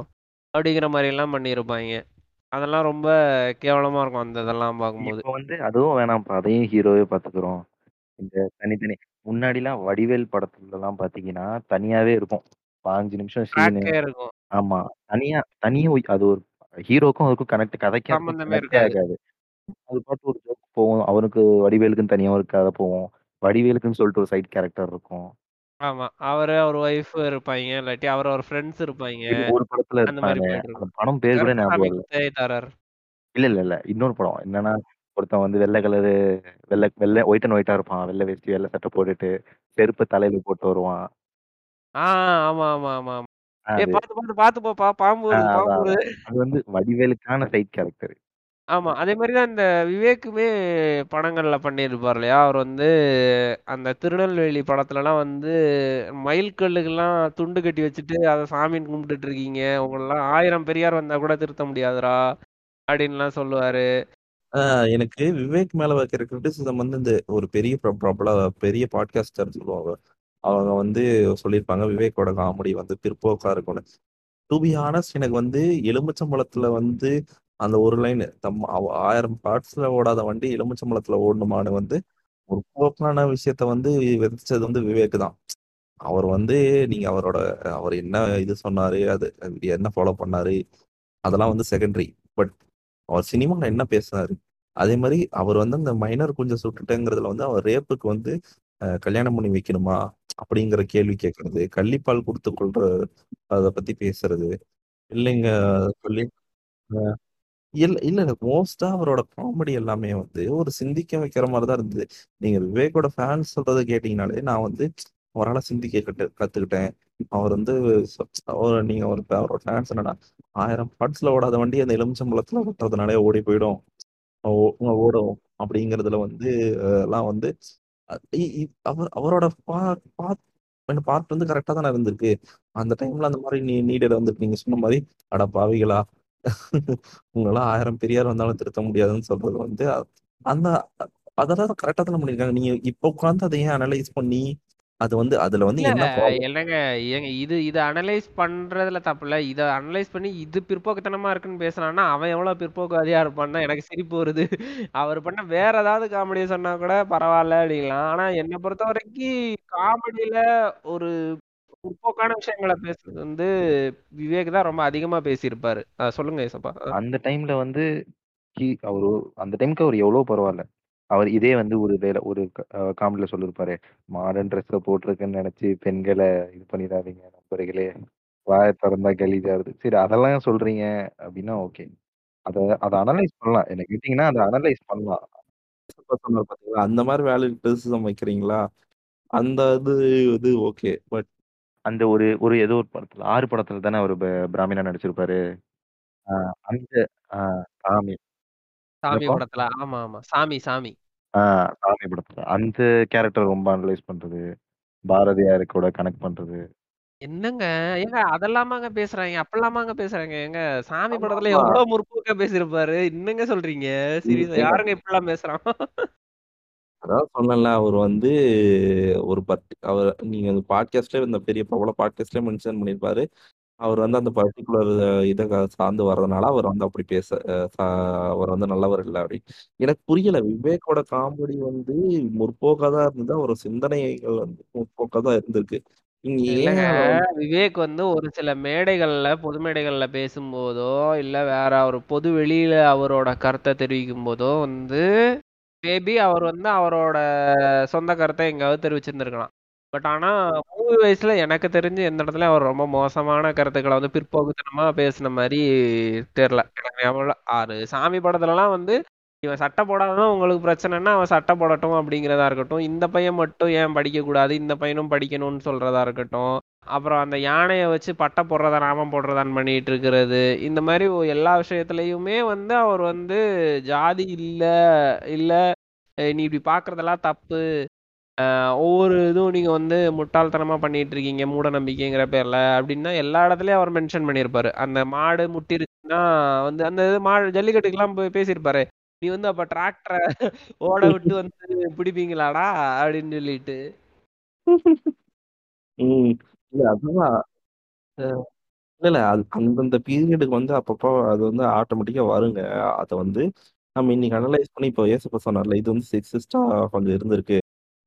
அப்படிங்கிற மாதிரி எல்லாம் பண்ணியிருப்பாங்க. அதெல்லாம் ரொம்ப கேவலமா இருக்கும் அந்த இதெல்லாம் பார்க்கும்போது. வந்து அதுவும் வேணாம்ப்பா அதையும் ஹீரோவே பாத்துக்கிறோம் இந்த தனித்தனி முன்னாடிலாம் வடிவேல் படத்துல எல்லாம் பாத்தீங்கன்னா தனியாவே இருக்கும். பாஞ்சு நிமிஷம் சீனு இருக்கும். ஆமா தனியா தனியா அது ஒரு ஹீரோக்கும் அதுக்கும் கனெக்ட் கதைக்கு ஆகாது. அது பாட்டு ஒரு ஜோக் போகும். அவனுக்கு வடிவேலுக்குன்னு தனியா ஒரு கதை போகும். வடிவேலுக்குன்னு சொல்லிட்டு ஒரு சைட் கேரக்டர் இருக்கும். ஆமா. அவரு அவர் ஒய்ஃப் இருப்பாங்க. இல்லாட்டி அவர் அவர் ஃப்ரெண்ட்ஸ் இருப்பாங்க. இது ஒரு படத்துல அந்த மாதிரி இருப்பானே. போயிட்டு அந்த இருக்கும் படம் பேர் கூட ஞாபகம் கருப்பசாமி இல்ல குத்தகைதாரர். இல்ல இல்ல இல்ல. இன்னொரு படம். என்னன்னா ஒருத்தன் வந்து வெள்ளை கலரு வெள்ளை வெள்ளை ஒயிட் அண்ட் ஒயிட்டா இருப்பான். வெள்ளை வேஷ்டி வெள்ளை சட்டை போட்டுட்டு செருப்பு தலையில போட்டு வருவான். ஆ ஆமா ஆமா ஆமா ஆமா. அது பாத்து பாத்து பாத்து போப்பா பாம்பு ஆ, வருது பாம்பு அதான் வருது. அதான். அது வந்து வடிவேலுக்கான சைட் கேரக்டர் ஆமா. அதே மாதிரி தான் இந்த விவேக்குமே படங்கள்ல பண்ணியிருப்பார் இல்லையா? அவர் வந்து அந்த திருநெல்வேலி படத்துலலாம் வந்து மயில்கல்லுக்கெல்லாம் துண்டு கட்டி வச்சுட்டு அதை சாமின்னு கும்பிட்டுட்டு இருக்கீங்க உங்களெல்லாம் ஆயிரம் பெரியார் வந்தா கூட திருத்த முடியாதுடா அப்படின்லாம் சொல்லுவாரு. ஆஹ் எனக்கு விவேக் மேல வைக்கிற கிரிட்டிசிசம் வந்து இந்த ஒரு பெரிய பிர- பிரபல பெரிய பாட்காஸ்டர் சொல்லுவாங்க. அவங்க வந்து சொல்லியிருப்பாங்க விவேக்கோட காமெடி வந்து பிற்போக்கா இருக்கும்னு. டு பி ஆனஸ்ட் எனக்கு வந்து எலுமிச்சம்பழத்துல வந்து அந்த ஒரு லைன் தம் அவ- ஆயிரம் பார்ட்ஸ்ல ஓடாத வண்டி எலுமிச்சம்பழத்துல ஓடணுமான்னு வந்து ஒரு போக்கான விஷயத்த வந்து விதைச்சது வந்து விவேக் தான். அவர் வந்து நீங்க அவரோட அவர் என்ன இது சொன்னாரு அது என்ன ஃபாலோ பண்ணாரு அதெல்லாம் வந்து செகண்டரி பட் அவர் சினிமாவில் என்ன பேசினாரு அதே மாதிரி அவர் வந்து அந்த மைனர் கொஞ்சம் சுட்டுட்டேங்கிறதுல வந்து அவர் ரேப்புக்கு வந்து கல்யாணம் பண்ணி வைக்கணுமா அப்படிங்கிற கேள்வி கேட்கறது கள்ளிப்பால் கொடுத்து கொள்ற அதை பத்தி பேசுறது இல்லைங்க சொல்லி இல்ல இல்ல இல்ல. மோஸ்டா அவரோட காமெடி எல்லாமே வந்து ஒரு சிந்திக்க வைக்கிற மாதிரி தான் இருந்தது. நீங்க விவேக்கோட ஃபேன்ஸ் சொல்றதை கேட்டீங்கனாலே நான் வந்து அவரால் சிந்திக்க கட்டு கத்துக்கிட்டேன். அவர் வந்து சொ- அவர் நீங்க ஒரு அவரோட ஃபேன்ஸ் என்னடா ஆயிரம் பாட்ஸ்ல ஓடாத வண்டி அந்த எலுமிச்சம்பழத்துல ஓட்டுறதுனாலே ஓடி போயிடும். ஓ- ஓடும் அப்படிங்கறதுல வந்து அஹ், எல்லாம் வந்து அவர் இ- இ- அவர் அவரோட பார்ட் வந்து கரெக்டா தானே இருந்திருக்கு. அந்த டைம்ல அந்த மாதிரி நீ நீடட் வந்துட்டு நீங்க சொன்ன மாதிரி அட பாவிகளா உங்களாம் ஆயிரம் பெரியார் வந்தாலும் திருத்த முடியாதுன்னு சொல்றது வந்து அந்த அதெல்லாம் கரெக்டா தானே பண்ணிருக்காங்க நீங்க இப்ப உட்காந்து அதை ஏன் அனலைஸ் பண்ணி அது வந்து அதுல வந்து இல்ல என்ன ப்ராப்ளம் இல்லைங்க ஏங்க இது இது அனலைஸ் பண்றதுல தப்பு இல்ல. இதை அனலைஸ் பண்ணி இது பிற்போக்குத்தனமா இருக்குன்னு பேசுனான்னா அவன் எவ்வளவு பிற்போக்குவாதியா இருப்பான்னு எனக்கு சிரிப்பு வருது. அவர் பண்ண வேற ஏதாவது காமெடியை சொன்னா கூட பரவாயில்ல அப்படிங்கலாம். ஆனா என்னை பொறுத்த வரைக்கும் காமெடியில ஒரு பிற்போக்கான விஷயங்களை பேசுறது வந்து விவேக் தான் ரொம்ப அதிகமா பேசியிருப்பாரு. அஹ் சொல்லுங்க ஏசப்பா. அஹ் அந்த டைம்ல வந்து he- அவரு அந்த டைம்க்கு அவர் எவ்வளவு பரவாயில்ல அவர் இதே வந்து ஒரு வேலை ஒரு காமெடியில சொல்லிருப்பாரு. மாடர்ன் ட்ரெஸ்ஸை போட்டிருக்குன்னு நினைச்சு பெண்களை இது பண்ணிடாதீங்க நண்பர்களே. வாய திறந்தா கலீஜாருது சரி அதெல்லாம் சொல்றீங்க? அப்படின்னா ஓகே. அத அதை அனலைஸ் பண்ணலாம். என்ன கேட்டீங்கன்னா அதை அனலைஸ் பண்ணலாம். சொன்னார் பாத்தீங்களா? அந்த மாதிரி வேல்யூ கிரிட்டிசிசம் வைக்கிறீங்களா? அந்த இது இது ஓகே. பட் அந்த ஒரு ஒரு ஏதோ ஒரு படத்துல ஆறு படத்துல தானே அவர் பிராமினா நடிச்சிருப்பாரு. ஆஹ் அந்த ஆஹ் சாமி. சாமி என்னப்பா படத்துல ஆமா ஆமா. சாமி சாமி. ஆஹ் சாமி படத்துல. அந்த கேரக்டர் ரொம்ப அனலைஸ் பண்றது. பாரதியார் கூட கனெக்ட் பண்றது. என்னங்க? ஏங்க அதெல்லாமாங்க பேசுறாங்க அப்பெல்லாமாங்க பேசுறாங்க ஏங்க சாமி படத்துல ஆமா. எவ்வளவு முற்போக்கா பேசியிருப்பாரு? என்னங்க சொல்றீங்க? இ- சீரியஸா ஏங்க யாருங்க இப்படிலாம் பேசுறான்? அதான் சொன்னேன்ல அவர் வந்து ஒரு பத்து அவர் நீங்க அந்த பாட்காஸ்ட்ல இந்த பெரிய பிரபல பாட்காஸ்ட்ல மென்ஷன் பண்ணியிருப்பாரு. அவர் வந்து அந்த பர்டிகுலர் இதை சார்ந்து வர்றதுனால அவர் வந்து அப்படி பேச சா- அவர் வந்து நல்லவர் இல்லை அப்படி. எனக்கு புரியல விவேக்கோட காமெடி வந்து முற்போக்கா தான் இருந்தது அவர் சிந்தனைகள் வந்து முற்போக்கா தான் இருந்திருக்கு. நீங்க இல்லங்க ஏன் அதை வந்து விவேக் வந்து ஒரு சில மேடைகள்ல பொது மேடைகள்ல பேசும்போதோ இல்ல வேற ஒரு பொது வெளியில அவரோட கருத்தை தெரிவிக்கும் போதோ வந்து மேபி அவர் வந்து அவரோட சொந்த கருத்தை எங்காவது தெரிவிச்சிருந்திருக்கலாம் பட் ஆனா மூவி வயசுல எனக்கு தெரிஞ்சு எந்த இடத்துல அவர் ரொம்ப மோசமான கருத்துக்களை வந்து பிற்போக்குத்தனமா பேசின மாதிரி தெரியல எனக்கு ஞாபகம் இல்ல. ஆறு சாமி படத்துலலாம் வந்து இவன் சட்டை போடாதான் உங்களுக்கு பிரச்சனைன்னா அவன் சட்டை போடட்டும் அப்படிங்கிறதா இருக்கட்டும். இந்த பையன் மட்டும் ஏன் படிக்கக்கூடாது? இந்த பையனும் படிக்கணும்னு சொல்றதா இருக்கட்டும். அப்புறம் அந்த யானையை வச்சு பட்டை போடுறதா நாமம் போடுறதான்னு பண்ணிட்டு இருக்கிறது. இந்த மாதிரி எல்லா விஷயத்துலயுமே வந்து அவர் வந்து ஜாதி இல்லை இல்லை நீ இப்படி பார்க்குறதெல்லாம் தப்பு. ஒவ்வொரு இதுவும் நீங்கள் வந்து முட்டாள்தனமாக பண்ணிட்டு இருக்கீங்க மூட நம்பிக்கைங்கிற பேரில் அப்படின்னா எல்லா இடத்துலையும் அவர் மென்ஷன் பண்ணியிருப்பாரு. அந்த மாடு முட்டிருச்சுன்னா வந்து அந்த இது மாடு ஜல்லிக்கட்டுக்கெல்லாம் போய் பேசியிருப்பாரு. நீ வந்து அப்ப டிராக்டரை ஓட விட்டு வந்து பிடிப்பீங்களாடா? அப்படின்னு சொல்லிட்டு. இல்ல இல்ல அது அந்தந்த பீரியடுக்கு வந்து அப்பப்போ அது வந்து ஆட்டோமேட்டிக்கா வருங்க. அதை வந்து நம்ம இன்னைக்கு அனலைஸ் பண்ணி இப்போ ஏசப்ப சொன்னார்ல இது வந்து செக்ஸிஸ்டா கொஞ்சம் இருந்திருக்கு.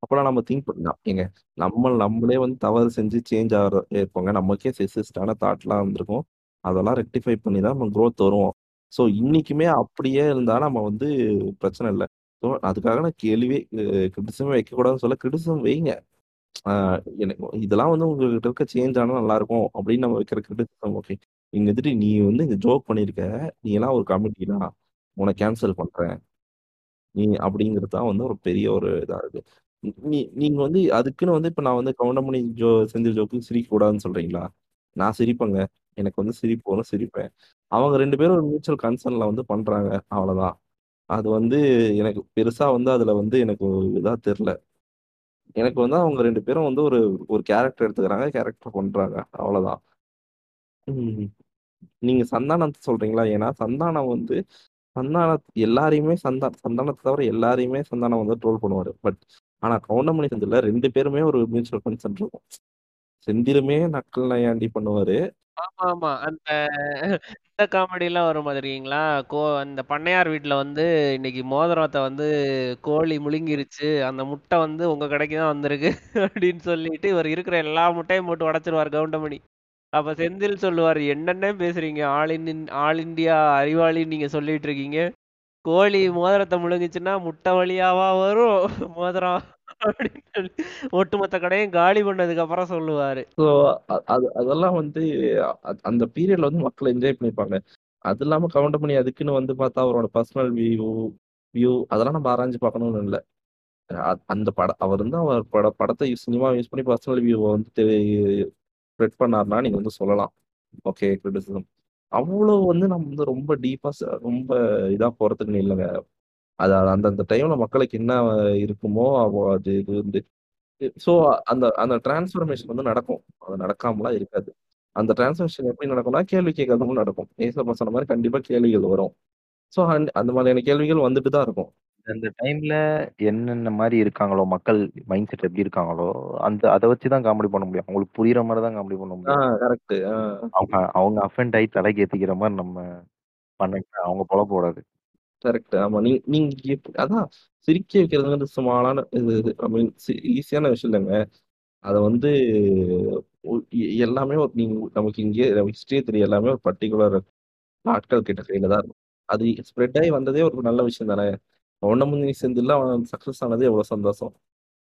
அப்போலாம் நம்ம திங்க் பண்ணலாம் ஏங்க நம்ம நம்மளே வந்து தவறு செஞ்சு சேஞ்ச் ஆகிற இருப்போங்க நமக்கே செக்ஸிஸ்டான தாட்லாம் இருந்திருக்கும் அதெல்லாம் ரெக்டிஃபை பண்ணி தான் நம்ம க்ரோத் வருவோம். ஸோ இன்னைக்குமே அப்படியே இருந்தா நம்ம வந்து பிரச்சனை இல்லை. ஸோ அதுக்காக நான் கேள்வியே கிரிட்டிசமே வைக்கக்கூடாதுன்னு சொல்ல கிரிட்டிசம் வைங்க. ஆஹ் எனக்கு இதெல்லாம் வந்து உங்ககிட்ட இருக்க சேஞ்ச் ஆனால் நல்லா இருக்கும் அப்படின்னு நம்ம வைக்கிற கிரிட்டிசம் ஓகே இங்க வந்துட்டு நீ வந்து இந்த ஜோக் பண்ணியிருக்க நீ எல்லாம் ஒரு தான் உன்னை கேன்சல் பண்றேன். நீ அப்படிங்கிறது தான் வந்து ஒரு பெரிய ஒரு இதா இருக்கு. நீ நீ- நீங்க வந்து அதுக்குன்னு வந்து இப்ப நான் வந்து கவுண்டமணி ஜோ செஞ்ச ஜோக்கு சிரிக்க கூடாதுன்னு சொல்றீங்களா? நான் சிரிப்பேங்க. எனக்கு வந்து சிரிப்பு வரும் சிரிப்பேன். அவங்க ரெண்டு பேரும் ஒரு மியூச்சுவல் கன்சர்ன்ல வந்து பண்றாங்க அவ்வளவுதான். அது வந்து எனக்கு பெருசா வந்து அதுல வந்து எனக்கு ஒரு இதா தெரியல. எனக்கு வந்து அவங்க ரெண்டு பேரும் வந்து ஒரு ஒரு கேரக்டர் எடுத்துக்கிறாங்க கேரக்டர் பண்றாங்க அவ்வளவுதான். உம் நீங்க சந்தானத்தை சொல்றீங்களா? ஏன்னா சந்தானம் வந்து சந்தான எல்லாரையுமே சந்தா சந்தானத்தை தவிர எல்லாரையுமே சந்தானம் வந்து ட்ரோல் பண்ணுவாரு. பட் ஆனா கவுண்டமணி செந்தில்ல ரெண்டு பேருமே ஒரு மியூச்சுவல் கன்சென்ட் இருக்கும். செந்திலுமே நக்கல் நையாண்டி பண்ணுவாரு. ஆமா ஆமா அந்த இந்த காமெடி எல்லாம் வரும் மாதிரிங்களா கோ அந்த பண்ணையார் வீட்டுல வந்து இன்னைக்கு மோதிரத்தை வந்து கோழி முழுங்கிருச்சு. அந்த முட்டை வந்து உங்க கடைக்கு தான் வந்திருக்கு அப்படின்னு சொல்லிட்டு இவர் இருக்கிற எல்லா முட்டையும் போட்டு உடைச்சிருவார் கவுண்டமணி. அப்ப செந்தில் சொல்லுவார் என்னென்ன பேசுறீங்க? ஆல் இன் ஆல் இந்தியா அறிவாளி நீங்க சொல்லிட்டு இருக்கீங்க. கோழி மோதிரத்தை முழுங்குச்சுன்னா முட்டை வழியாவா வரும்? மோதிரம் அப்படின்னு ஒட்டுமொத்த கடையும் காலி பண்ணதுக்கு அப்புறம் சொல்லுவாரு. அது அதெல்லாம் வந்து அந்த பீரியட்ல வந்து மக்கள் என்ஜாய் பண்ணிப்பாங்க. அது இல்லாம கவுண்டமணி அதுக்குன்னு வந்து பார்த்தா அவரோட பர்சனல் வியூ வியூ அதெல்லாம் நம்ம ஆராய்ஞ்சு பார்க்கணும்னு இல்லை. அ- அந்த படம் அவர் வந்து அவர் பட படத்தை சினிமா யூஸ் பண்ணி பர்சனல் வியூவை வந்து ஸ்ப்ரெட் பண்ணார்னா நீங்க வந்து சொல்லலாம். ஓகே கிரிட்டிசிசம் அவ்வளோ வந்து நம்ம வந்து ரொம்ப டீப்பா ரொம்ப இதா போறதுக்கு இல்லைங்க அது அந்தந்த டைம்ல மக்களுக்கு என்ன இருக்குமோ அது இது வந்து ஸோ அந்த அந்த டிரான்ஸ்ஃபர்மேஷன் வந்து நடக்கும். அது நடக்காமலாம் இருக்காது. அந்த டிரான்ஸ்ஃபர்மேஷன் எப்படி நடக்கும்னா கேள்வி கேட்கறதுக்கும் நடக்கும். ஏசப்பா சொன்ன மாதிரி கண்டிப்பா கேள்விகள் வரும். ஸோ அந்த மாதிரியான கேள்விகள் வந்துட்டு தான் இருக்கும். அந்த டைம்ல என்னென்ன மாதிரி இருக்காங்களோ மக்கள் மைண்ட் செட் எப்படி இருக்காங்களோ அந்த அதை வச்சு தான் காமெடி பண்ண முடியும். அவங்களுக்கு புரியுற மாதிரி தான் காமெடி பண்ண முடியும். கரெக்ட் அவங்க அவங்க அஃபெண்ட் ஆகி தலைக்கு ஏத்திக்கிற மாதிரி நம்ம பண்ண அவங்க பொழப்பு ஓடாது. கரெக்ட் ஆமா. நீ நீங்க எப்படி- அதான் சிரிக்க வைக்கிறதுங்கிறது சுமாரான இது ஐ மீன் ஈஸியான விஷயம் இல்லைங்க. அதை வந்து ஒ- எ- எல்லாமே ஒரு நீங்க நமக்கு இங்கே ஹிஸ்டரியே தெரியும். எல்லாமே ஒரு பர்டிகுலர் ஆட்கள் கிட்ட கையில தான் இருக்கும். அது ஸ்ப்ரெட் ஆகி வந்ததே ஒரு நல்ல விஷயம் தானே. ஒன்னமுந்தி செந்தில் அவன் சக்சஸ் ஆனதே எவ்வளவு சந்தோஷம்.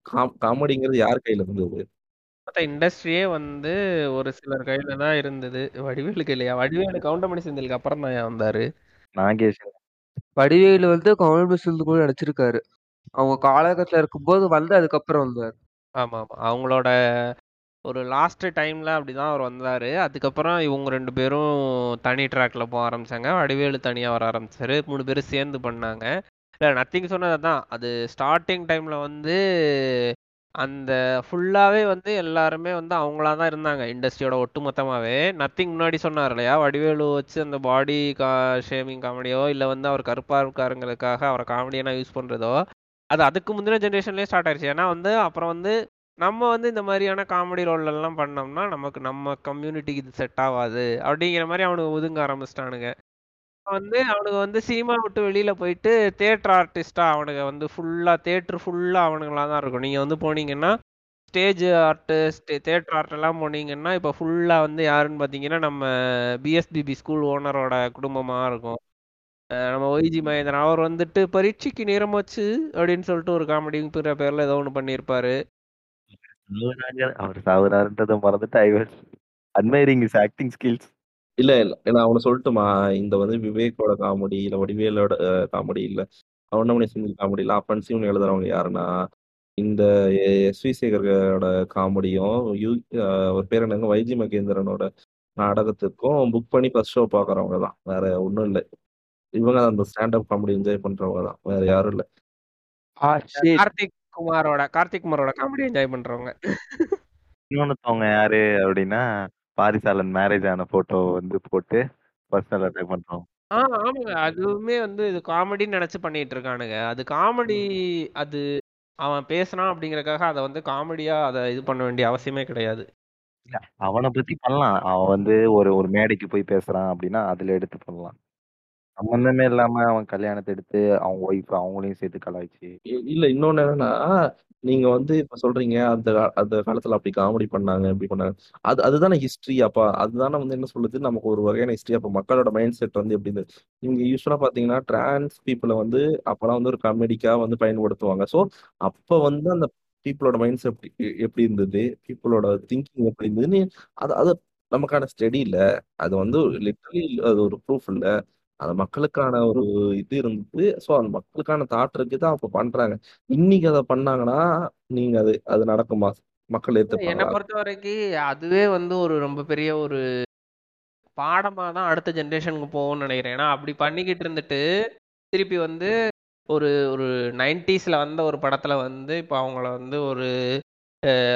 காம் காமெடிங்கிறது யார் கையில இருந்தது? மொத்த இண்டஸ்ட்ரியே வந்து ஒரு சிலர் கையில தான் இருந்தது. வடிவேலுக்கு இல்லையா? வடிவேலு கவுண்டமணி செந்திலுக்கு அப்புறம் தான் வந்தாரு. நாகேஷ் வடிவேலு வந்து கவுண்டமணி செந்தில் கூட நடிச்சிருக்காரு. அவங்க காலகட்டத்தில் இருக்கும்போது வந்து அதுக்கப்புறம் வந்தார். ஆமாம். ஆமாம் அவங்களோட ஒரு லாஸ்ட் டைம்ல அப்படிதான் அவர் வந்தார். அதுக்கப்புறம் இவங்க ரெண்டு பேரும் தனி ட்ராக்ல போக ஆரம்பிச்சாங்க. வடிவேலு தனியாக வர ஆரம்பிச்சாரு. மூணு பேரும் சேர்ந்து பண்ணாங்க. இல்லை நத்திங் சொன்னது தான் அது ஸ்டார்டிங் டைமில் வந்து அந்த ஃபுல்லாவே வந்து எல்லாருமே வந்து அவங்களா தான் இருந்தாங்க. இண்டஸ்ட்ரியோட ஒட்டுமொத்தமாவே. நத்திங் முன்னாடி சொன்னார் இல்லையா? வடிவேலு வச்சு அந்த பாடி கா ஷேமிங் காமெடியோ இல்லை வந்து அவர் கருப்பா இருக்காருங்கிறதுக்காக அவரை காமெடியனா யூஸ் பண்றதோ அது அதுக்கு முந்தின ஜென்ரேஷன்லேயே ஸ்டார்ட் ஆயிடுச்சு ஏன்னா வந்து அப்புறம் வந்து நம்ம வந்து இந்த மாதிரியான காமெடி ரோல் எல்லாம் பண்ணோம்னா நமக்கு நம்ம கம்யூனிட்டிக்கு இது செட் ஆகாது அப்படிங்கிற மாதிரி அவனுக்கு ஒதுங்க ஆரம்பிச்சிட்டானுங்க. வந்து அவனுக்கு வந்து சினிமா விட்டு வெளியில போயிட்டு தேட்டர் ஆர்டிஸ்டா அவனுக்கு வந்து ஃபுல்லா தேட்டர் ஃபுல்லா அவனுங்களா தான் இருக்கும். நீங்க வந்து போனீங்கன்னா ஸ்டேஜ் ஆர்ட் தேட்டர் ஆர்ட் எல்லாம் போனீங்கன்னா இப்போ ஃபுல்லா வந்து யாருன்னு பாத்தீங்கன்னா நம்ம பிஎஸ்பிபி ஸ்கூல் ஓனரோட குடும்பமா இருக்கும். நம்ம ஒய்ஜி மகேந்திரன். அவர் வந்துட்டு பரீட்சைக்கு நேரம் வச்சு அப்படின்னு சொல்லிட்டு ஒரு காமெடிங்கிற பேர்ல ஏதோ ஒன்று பண்ணியிருப்பாரு. அவர் சாகுறாருன்றதை மறந்துட்டு I was admiring acting skills. இல்ல இல்ல. நான் அவனை சொல்லட்டுமா? இந்த வந்து விவேக்கோட காமெடி இல்ல வடிவேலோட காமெடி இல்ல. அவனமணி செந்தில் காமெடி இல்ல. அப்பன்சியும் எழுதுறவங்க யாருன்னா இந்த எஸ் வி சேகரோட காமெடியும் யூ ஒரு பேர் என்னங்க? வைஜி மகேந்திரனோட நாடகத்துக்கும் புக் பண்ணி ஃபர்ஸ்ட் ஷோ பாக்குறவங்க தான். வேற ஒண்ணும் இல்லை. இவங்க அந்த ஸ்டாண்டப் காமெடி என்ஜாய் பண்றவங்க தான். வேற யாரும் இல்ல. ஆ ஷேட் கார்த்திக் குமாரோட கார்த்திக் குமாரோட காமெடி என்ஜாய் பண்றவங்க. இன்னொன்னுத்தவங்க யாரு அப்படின்னா பாரிசாலன் மேரேஜ் ஆன போட்டோ வந்து போட்டு பர்சனல் அட்டாக் பண்றோம். ஆ ஆமாங்க அதுவுமே வந்து இது காமெடின்னு நினைச்சு பண்ணிட்டு இருக்கானுங்க அது காமெடி அது அவன் பேசுனான் அப்படிங்கறக்காக அதை வந்து காமெடியா அதை இது பண்ண வேண்டிய அவசியமே கிடையாது இல்ல அவனை பத்தி பண்ணலாம். அவன் வந்து ஒரு ஒரு மேடைக்கு போய் பேசுறான் அப்படின்னா அதுல எடுத்து பண்ணலாம். சம்பந்தமே இல்லாம அவன் கல்யாணத்தை எடுத்து அவங்க ஒய்ஃப் அவங்களையும் சேர்த்து கலாய்ச்சி. இ- இல்ல இன்னொன்னு என்னன்னா நீங்க வந்து இப்ப சொல்றீங்க அந்த கா- அந்த காலத்துல அப்படி காமெடி பண்ணாங்க இப்படி பண்ணாங்க. அது அதுதானே ஹிஸ்டரி அப்பா. அதுதானே வந்து என்ன சொல்லுது? நமக்கு ஒரு வகையான ஹிஸ்டரி அப்ப. மக்களோட மைண்ட் செட் வந்து எப்படி இருந்தது? நீங்க யூஸ்வலா பாத்தீங்கன்னா டிரான்ஸ் பீப்புளை வந்து அப்பெல்லாம் வந்து ஒரு காமெடிக்கா வந்து பயன்படுத்துவாங்க. சோ அப்ப வந்து அந்த பீப்புளோட மைண்ட் செட் எப்படி இருந்தது? பீப்புளோட திங்கிங் எப்படி இருந்ததுன்னு அது அது நமக்கான ஸ்டடி இல்ல. அது வந்து லிட்டரலி அது ஒரு ப்ரூஃப் இல்ல. அந்த மக்களுக்கான ஒரு இது இருந்தது. ஸோ அந்த மக்களுக்கான தாட் இருக்குது தான் அப்ப பண்றாங்க. இன்னைக்கு அதை பண்ணாங்கன்னா நீங்க அது அது நடக்குமா? மக்கள் என்னை ஏத்துப்பாங்களா? பொறுத்த வரைக்கும் அதுவே வந்து ஒரு ரொம்ப பெரிய ஒரு பாடமா தான் அடுத்த ஜென்ரேஷனுக்கு போகும்னு நினைக்கிறேன். ஏன்னா அப்படி பண்ணிக்கிட்டு இருந்துட்டு திருப்பி வந்து ஒரு ஒரு நைன்டிஸ்ல வந்த ஒரு படத்துல வந்து இப்போ அவங்கள வந்து ஒரு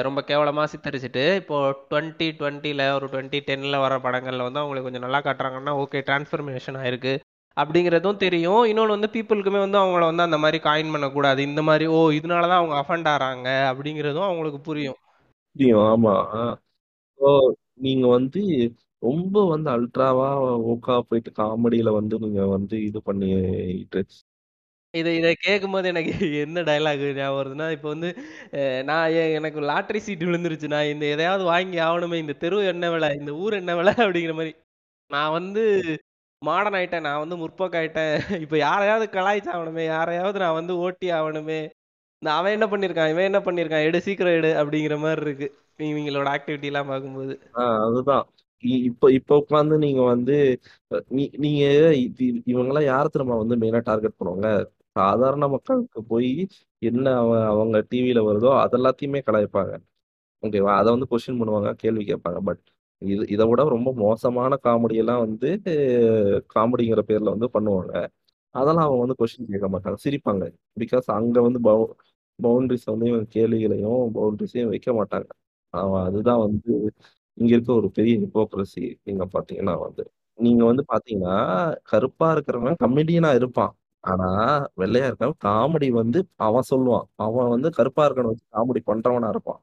ரொம்ப கேவலமாக சித்தரிச்சுட்டு இப்போ டுவெண்ட்டி டுவெண்ட்டியில் ஒரு டுவெண்ட்டி டென்ல வர படங்களில் வந்து அவங்களுக்கு கொஞ்சம் நல்லா காட்டுறாங்கன்னா ஓகே டிரான்ஸ்ஃபர்மேஷன் ஆயிருக்கு. அப்படிங்கிறதும் தெரியும். இன்னொன்று வந்து பீப்புளுக்குமே வந்து அவங்கள வந்து அந்த மாதிரி காயின் பண்ணக்கூடாது. இந்த மாதிரி ஓ இதனால தான் அவங்க அஃபண்ட் ஆகிறாங்க அப்படிங்கிறதும் அவங்களுக்கு புரியும். புரியும். ஆமாம் ஸோ நீங்கள் வந்து ரொம்ப வந்து அல்ட்ராவா ஓக்கா போயிட்டு காமெடியில் வந்து நீங்கள் வந்து இது பண்ணிட்டு இதை இதை கேட்கும்போது எனக்கு என்ன டயலாக் ஞாபகம் வருதுன்னா இப்போ வந்து நான் எ- எனக்கு லாட்டரி சீட் விழுந்துருச்சு. நான் இந்த எதையாவது வாங்கி ஆகணுமே இந்த தெரு என்ன விலை இந்த ஊர் என்ன விலை அப்படிங்கிற மாதிரி. நான் வந்து மாடர்ன் ஆயிட்டேன். நான் வந்து முற்போக்காயிட்டேன். இப்போ யாரையாவது கலாய்ச்சாகணுமே யாரையாவது நான் வந்து ஓட்டி ஆகணுமே இந்த அவன் என்ன பண்ணியிருக்கான் இவன் என்ன பண்ணியிருக்கான் எடு சீக்கிரம் எடு அப்படிங்கிற மாதிரி இருக்கு. இவங்களோட ஆக்டிவிட்டி எல்லாம் பார்க்கும்போது. ஆஹ் அதுதான். இ- இப்ப இப்ப உட்காந்து நீங்க வந்து நீ- நீங்க இது- இவங்கெல்லாம் யார திரும்ப வந்து மெயினா டார்கெட் பண்ணுவாங்க? சாதாரண மக்களுக்கு போய் என்ன அவ- அவங்க டிவியில வருதோ அதெல்லாத்தையுமே கலாய்ப்பாங்க. ஓகேவா அதை வந்து கொஸ்டின் பண்ணுவாங்க கேள்வி கேட்பாங்க. பட் இது இதை விட ரொம்ப மோசமான காமெடி எல்லாம் வந்து காமெடிங்கிற பேர்ல வந்து பண்ணுவாங்க. அதெல்லாம் அவங்க வந்து கொஸ்டின் கேட்க மாட்டாங்க. சிரிப்பாங்க. பிகாஸ் அங்க வந்து பவுண்டரிஸ் வந்து இவங்க கேள்விகளையும் பவுண்டரிஸையும் வைக்க மாட்டாங்க. அவன் அதுதான் வந்து இங்க இருக்க ஒரு பெரிய ஹிப்போக்ரஸி நீங்க பாத்தீங்கன்னா வந்து. நீங்க வந்து பாத்தீங்கன்னா கருப்பா இருக்கிறவன் கமெடியனா இருப்பான். ஆனா வெள்ளையா இருக்கவன் காமெடி வந்து அவன் சொல்லுவான். அவன் வந்து கருப்பா இருக்கவன வச்சு காமெடி பண்றவனா இருப்பான்.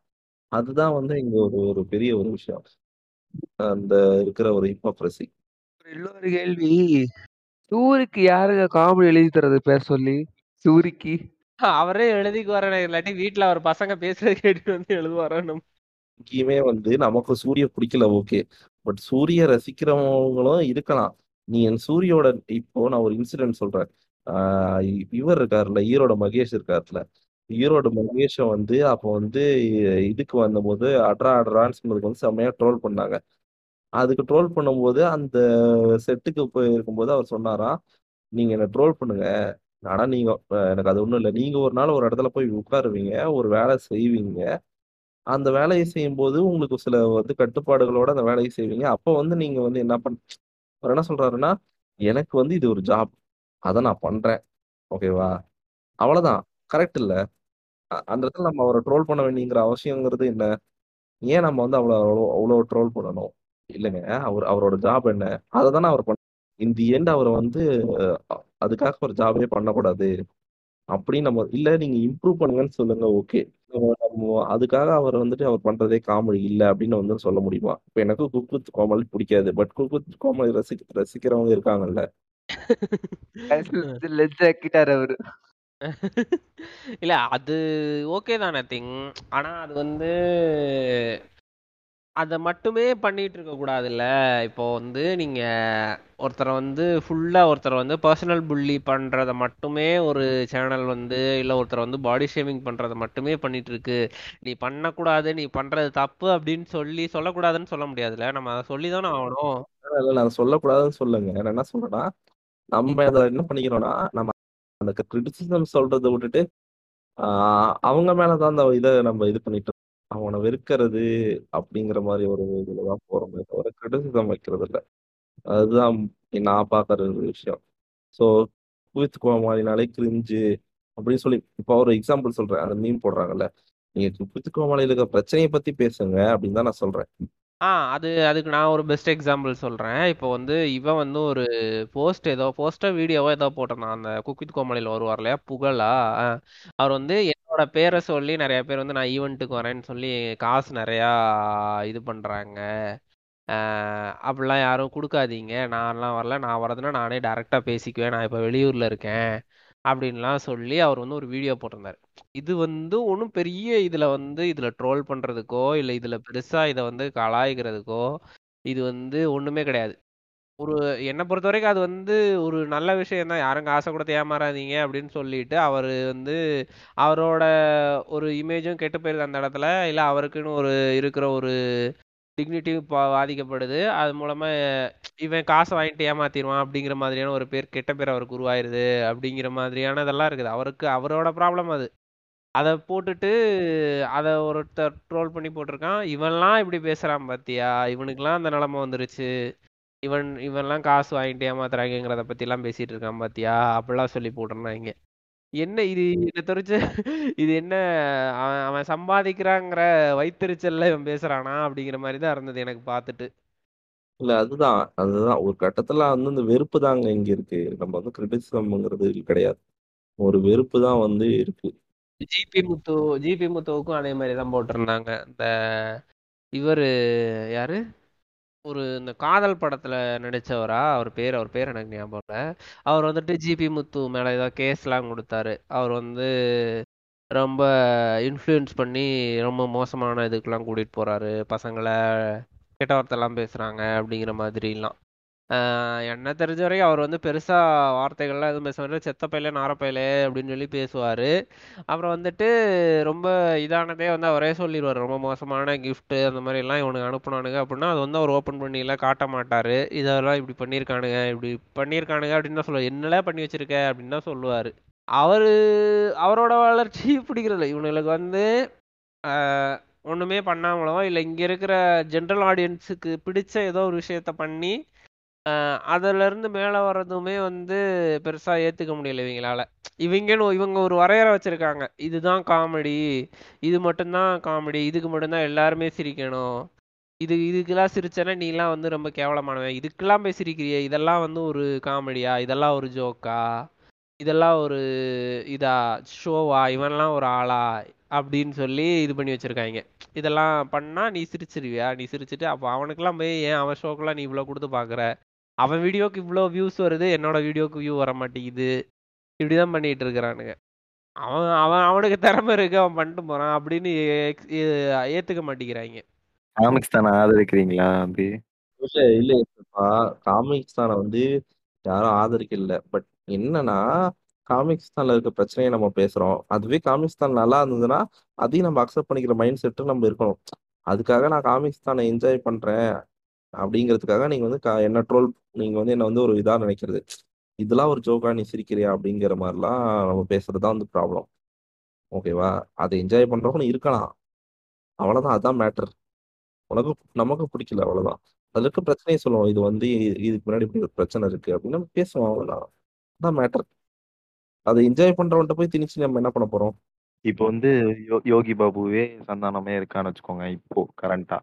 அதுதான் வந்து இங்க ஒரு ஒரு பெரிய ஒரு விஷயம். அந்த இருக்கிற ஒரு ஹிப்போக்ரஸி இன்னொரு கேள்வி. சூரிக்கு யாருங்க காமெடி எழுதி தரது பேர் சொல்லி? சூரிக்கு. அவரே எழுதிக்குவாரே இல்லாட்டி வீட்ல அவர் பசங்க பேசுறது கேட்டு வந்து எழுதுவாரோ இங்கேயுமே வந்து நமக்கு சூரிய பிடிக்கல ஓகே. பட் சூரிய ரசிக்கிறவங்களும் இருக்கலாம். நீ என் சூரியோட இப்போ நான் ஒரு இன்சிடென்ட் சொல்றேன். இவர் இருக்காருல்ல ஈரோட மகேஷ் இருக்காருல்ல. ஈரோடு மகேஷை வந்து அப்போ வந்து இதுக்கு வந்தபோது அட்ரா அட்ரான்னு சொன்னதுக்கு வந்து செம்மையா ட்ரோல் பண்ணாங்க. அதுக்கு ட்ரோல் பண்ணும்போது அந்த செட்டுக்கு போய் இருக்கும்போது அவர் சொன்னாராம் நீங்க என்ன ட்ரோல் பண்ணுங்க. ஆனா நீங்க எனக்கு அது ஒண்ணும் இல்லை. நீங்க ஒரு நாள் ஒரு இடத்துல போய் உட்காருவீங்க ஒரு வேலை செய்வீங்க. அந்த வேலையை செய்யும்போது உங்களுக்கு சில வந்து கட்டுப்பாடுகளோட அந்த வேலையை செய்வீங்க. அப்போ வந்து நீங்க வந்து என்ன பண் அவர் என்ன சொல்றாருன்னா எனக்கு வந்து இது ஒரு ஜாப் அதை நான் பண்றேன். ஓகேவா அவ்வளவுதான். கரெக்ட் இல்ல. அ- அந்த இடத்துல நம்ம அவரை ட்ரோல் பண்ண வேண்டியங்கிற அவசியங்கிறது என்ன? ஏன் நம்ம வந்து அவ்வளோ அவ்வளோ அவ்வளோ ட்ரோல் பண்ணணும்? இல்லைங்க. அவர் அவரோட ஜாப் என்ன? அதை தானே அவர் பண்ண இந்த எண்ட் அவர் வந்து அதுக்காக ஒரு ஜாபே பண்ணக்கூடாது. அப்படின்னு நம்ம இல்ல நீங்க இம்ப்ரூவ் பண்ணுங்கன்னு சொல்லுங்க ஓகே அதுக்காக அவர் வந்துட்டு அவர் பண்றதே காமெடி இல்ல அப்படின்னு வந்து சொல்ல முடியுமா? இப்போ எனக்கு குக் வித் கோமாளி பிடிக்காது. பட் குக் வித் கோமாளி ரசி ரசிக்கிறவங்க இருக்காங்கல்ல. அவரு. இல்ல அது ஓகே தானே திங் ஆனா அது வந்து அதை மட்டுமே பண்ணிட்டு இருக்க கூடாதுல்ல. இப்போ வந்து நீங்க ஒருத்தரை வந்து ஃபுல்லா ஒருத்தரை வந்து பர்சனல் புள்ளி பண்றத மட்டுமே ஒரு சேனல் வந்து இல்ல ஒருத்தரை வந்து பாடி ஷேமிங் பண்றத மட்டுமே பண்ணிட்டு இருக்கு. நீ பண்ணக்கூடாது நீ பண்றது தப்பு அப்படின்னு சொல்லி சொல்லக்கூடாதுன்னு சொல்ல முடியாதுல்ல. நம்ம அதை சொல்லி தானே ஆகணும். இல்ல நான் சொல்லக்கூடாதுன்னு சொல்லுங்க நான் என்ன சொல்றேன்னா நம்ம அதை என்ன பண்ணிக்கிறோம்னா நம்ம அந்த கிரிட்டிசிசம் சொல்றதை விட்டுட்டு அவங்க மேலதான் அந்த இதை நம்ம இது பண்ணிட்டு அவனை வெறுக்கிறது அப்படிங்கிற மாதிரி ஒரு இதுலதான் போறோமே தவிர கிரிட்டிசிசம் வைக்கிறது இல்லை அதுதான் நான் பாக்குற ஒரு விஷயம். ஸோ குவித் கோமாளினாலே கிரிஞ்சு அப்படின்னு சொல்லி இப்போ ஒரு எக்ஸாம்பிள் சொல்றேன். அந்த மீன் போடுறாங்கல்ல. நீங்க குவித் கோமாளியில் இருக்க பிரச்சனையை பத்தி பேசுங்க அப்படின்னு தான் நான் சொல்றேன். ஆ அது அதுக்கு நான் ஒரு பெஸ்ட் எக்ஸாம்பிள் சொல்றேன். இப்போ வந்து இவன் வந்து ஒரு போஸ்ட் ஏதோ போஸ்டோ வீடியோவோ ஏதோ போட்டிருந்தான். அந்த குக் வித் கோமாளியில் வருவார் இல்லையா? புகழா? ஆ. அவர் வந்து என்னோட பேரை சொல்லி நிறைய பேர் வந்து நான் ஈவெண்ட்டுக்கு வரேன்னு சொல்லி காசு நிறையா இது பண்றாங்க. அப்படிலாம் யாரும் கொடுக்காதீங்க. நான்லாம் வரல. நான் வரதுன்னா நானே டேரெக்டாக பேசிக்குவேன். நான் இப்போ வெளியூரில் இருக்கேன். அப்படின்லாம் சொல்லி அவர் வந்து ஒரு வீடியோ போட்டிருந்தாரு. இது வந்து ஒன்றும் பெரிய இதில் வந்து இதில் ட்ரோல் பண்ணுறதுக்கோ இல்லை இதில் பெருசாக இதை வந்து கலாய்க்கிறதுக்கோ இது வந்து ஒன்றுமே கிடையாது. ஒரு என்னை பொறுத்த வரைக்கும் அது வந்து ஒரு நல்ல விஷயம் தான் யாரும் காசை கூட ஏமாறாதீங்க அப்படின்னு சொல்லிட்டு அவர் வந்து அவரோட ஒரு இமேஜும் கெட்டு போயிருது அந்த இடத்துல. இல்லை அவருக்குன்னு ஒரு இருக்கிற ஒரு டிக்னிட்டியும் பாதிக்கப்படுது. அது மூலமா இவன் காசை வாங்கிட்டு ஏமாத்திடுவான் அப்படிங்கிற மாதிரியான ஒரு பேர் கெட்ட பேர் அவருக்கு உருவாயிருது அப்படிங்கிற மாதிரியான இதெல்லாம் இருக்குது. அவருக்கு அவரோட ப்ராப்ளம் அது. அதை போட்டுட்டு அதை ஒருத்தர் ட்ரோல் பண்ணி போட்டிருக்கான். இவன்லாம் இப்படி பேசுறான் பாத்தியா? இவனுக்குலாம் அந்த நிலமை வந்துருச்சு. இவன் இவன்லாம் காசு வாங்கிட்டு ஏமாத்துறாங்கிறத பற்றிலாம் பேசிட்டு இருக்கான் பாத்தியா? அப்படிலாம் சொல்லி போட்டிருந்தாங்க. என்ன இது? என்ன தெரிஞ்ச இது என்ன? அவன் அவன் சம்பாதிக்கிறாங்கிற வைத்தறிச்சல்ல இவன் பேசுறானா? அப்படிங்கிற மாதிரி தான் இருந்தது எனக்கு பார்த்துட்டு. இல்ல அதுதான். அதுதான். ஒரு கட்டத்துல வந்து இந்த வெறுப்பு தாங்க இங்க இருக்கு. நம்ம வந்து கிரிட்டிசிசம்ங்கிறது கிடையாது. ஒரு வெறுப்பு தான் வந்து இருக்கு. ஜிபி முத்து ஜிபி முத்துவுக்கும் அதே மாதிரி தான் போட்டிருந்தாங்க. இந்த இவரு யாரு? ஒரு இந்த காதல் படத்துல நடிச்சவரா? அவர் பேர் அவர் பேர் எனக்கு ஞாபகம் இல்லை. அவர் வந்துட்டு ஜிபி முத்து மேல ஏதோ கேஸ்லாம் கொடுத்தாரு. அவர் வந்து ரொம்ப இன்ஃப்ளூயன்ஸ் பண்ணி ரொம்ப மோசமான இதுக்கெல்லாம் கூட்டிட்டு போறாரு. பசங்களை கெட்ட வார்த்தைலாம் பேசுறாங்க அப்படிங்கிற மாதிரிலாம். என்ன தெரிஞ்ச வரைக்கும் அவர் வந்து பெருசாக வார்த்தைகள்லாம் எதுவும் பேச மாட்டாரு செத்த பையலே நார பையலே அப்படின்னு சொல்லி பேசுவார். அப்புறம் வந்துட்டு ரொம்ப இதானதே வந்து அவரே சொல்லிடுவார் ரொம்ப மோசமான கிஃப்ட்டு அந்த மாதிரிலாம் இவனுக்கு அனுப்புனானுங்க அப்படின்னா அது வந்து அவர் ஓப்பன் பண்ணிலாம் காட்ட மாட்டார். இதெல்லாம் இப்படி பண்ணியிருக்கானுங்க இப்படி பண்ணியிருக்கானுங்க அப்படின்னு தான் சொல்லுவார். என்னெல்லாம் பண்ணி வச்சிருக்க அப்படின்னு தான் சொல்லுவார். அவர் அவரோட வளர்ச்சி பிடிக்கிறது இவனுங்களுக்கு வந்து ஒன்றுமே பண்ணாமலோ இல்லை இங்கே இருக்கிற ஜென்ரல் ஆடியன்ஸுக்கு பிடிச்ச ஏதோ ஒரு விஷயத்த பண்ணி அதுலேருந்து மேலே மேல வர்றதுமே வந்து பெருசா ஏத்துக்க முடியல இவங்களால. இவங்கன்னு இவங்க ஒரு வரையறை வச்சிருக்காங்க. இதுதான் காமெடி இது மட்டும்தான் காமெடி இதுக்கு மட்டும்தான் எல்லாருமே சிரிக்கணும். இது இதுக்கெல்லாம் சிரிச்சேன்னா நீலாம் வந்து ரொம்ப கேவலமானவன். இதுக்கெல்லாம் போய் சிரிக்கிறியே இதெல்லாம் வந்து ஒரு காமெடியா? இதெல்லாம் ஒரு ஜோக்கா? இதெல்லாம் ஒரு இதா? ஷோவா? இவன்லாம் ஒரு ஆளா? அப்படின்னு சொல்லி இது பண்ணி வச்சிருக்காங்க. இதெல்லாம் பண்ணா நீ சிரிச்சிருவியா? நீ சிரிச்சிட்டு அப்போ அவனுக்கெல்லாம் போய் ஏன் அவன் ஷோக்கெல்லாம் நீ இவ்வளோ கொடுத்து பார்க்குற அவன் வீடியோக்கு இவ்வளோ வியூஸ் வருது என்னோட வீடியோக்கு வியூ வர மாட்டேங்குது இப்படிதான் பண்ணிட்டு இருக்கிறானுங்க. அவன் அவன் அவனுக்கு திறமை இருக்கு அவன் பண்ணிட்டு போறான் அப்படின்னு ஏத்துக்க மாட்டேங்கிறாங்க. காமிக்ஸ் தானே ஆதரிக்கிறீங்களா அப்படி? இல்ல இல்ல காமிக்ஸ் தான வந்து யாரும் ஆதரிக்கல. பட் என்னன்னா காமிக்ஸ் தான்ல இருக்க பிரச்சனையை நம்ம பேசுறோம். அதுவே காமிக்ஸ் தான் நல்லா இருந்ததுன்னா அதையும் நம்ம அக்செப்ட் பண்ணிக்கிற மைண்ட் செட்டு நம்ம இருக்கணும். அதுக்காக நான் காமிக்ஸ் தானே என்ஜாய் பண்றேன். அப்படிங்கிறதுக்காக நீங்க வந்து கா- என்ன ட்ரோல் நீங்க வந்து என்ன வந்து ஒரு இதா நினைக்கிறது. இதெல்லாம் ஒரு ஜோக்கா நீ சிரிக்கிறியா? அப்படிங்கிற மாதிரிலாம் நம்ம பேசுறது தான் வந்து ப்ராப்ளம் ஓகேவா? அதை என்ஜாய் பண்றவங்க இருக்கலாம். அவ்வளவுதான் அதான் மேட்டர் உனக்கு நமக்கு பிடிக்கல அவ்வளவுதான். அதுல இருக்க பிரச்சனையை சொல்லுவோம். இது வந்து இதுக்கு முன்னாடி இப்படி ஒரு பிரச்சனை இருக்கு அப்படின்னு நம்ம பேசுவோம் அவ்வளவுதான். அதான் மேட்டர் அதை என்ஜாய் பண்றவன்ட்ட போய் திணிச்சு நம்ம என்ன பண்ண போறோம்? இப்போ வந்து யோ- யோகி பாபுவே சந்தானமே இருக்கான்னு வச்சுக்கோங்க இப்போ கரண்டா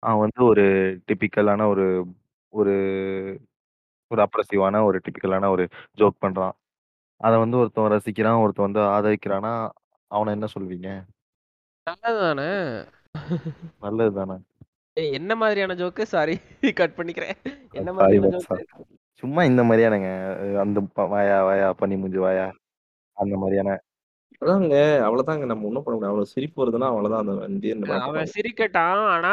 அவன் வந்து ஒரு டிபிக்கலான ஒரு ஒரு ஒரு அப்ரசிவான ஒரு டிபிக்கலான ஒரு ஜோக் பண்றான். அதை வந்து ஒருத்தன் ரசிக்கிறான் ஒருத்தன் வந்து ஆதரிக்கிறானா அவனை என்ன சொல்வீங்க? நல்லதுதானே? நல்லது தானே ஏய், என்ன மாதிரியான ஜோக்கு சாரி கட் பண்ணிக்கிறேன். என்ன சாரி மாதிரியான ஜோக்கு சும்மா இந்த மாதிரியானுங்க. அந்த ப- வாயா வாயா பண்ணி மூஞ்சி வாயா அந்த மாதிரியான அதாங்க அவ்வளவுதாங்க. நம்ம ஒண்ணும் பண்ண முடியாது. அவ்வளவு சிரிப்பு வருதுன்னா அவ்வளவுதான். அந்த வண்டியை அவன் மாத்திப்பாங்க சிரிக்கட்டான். ஆனா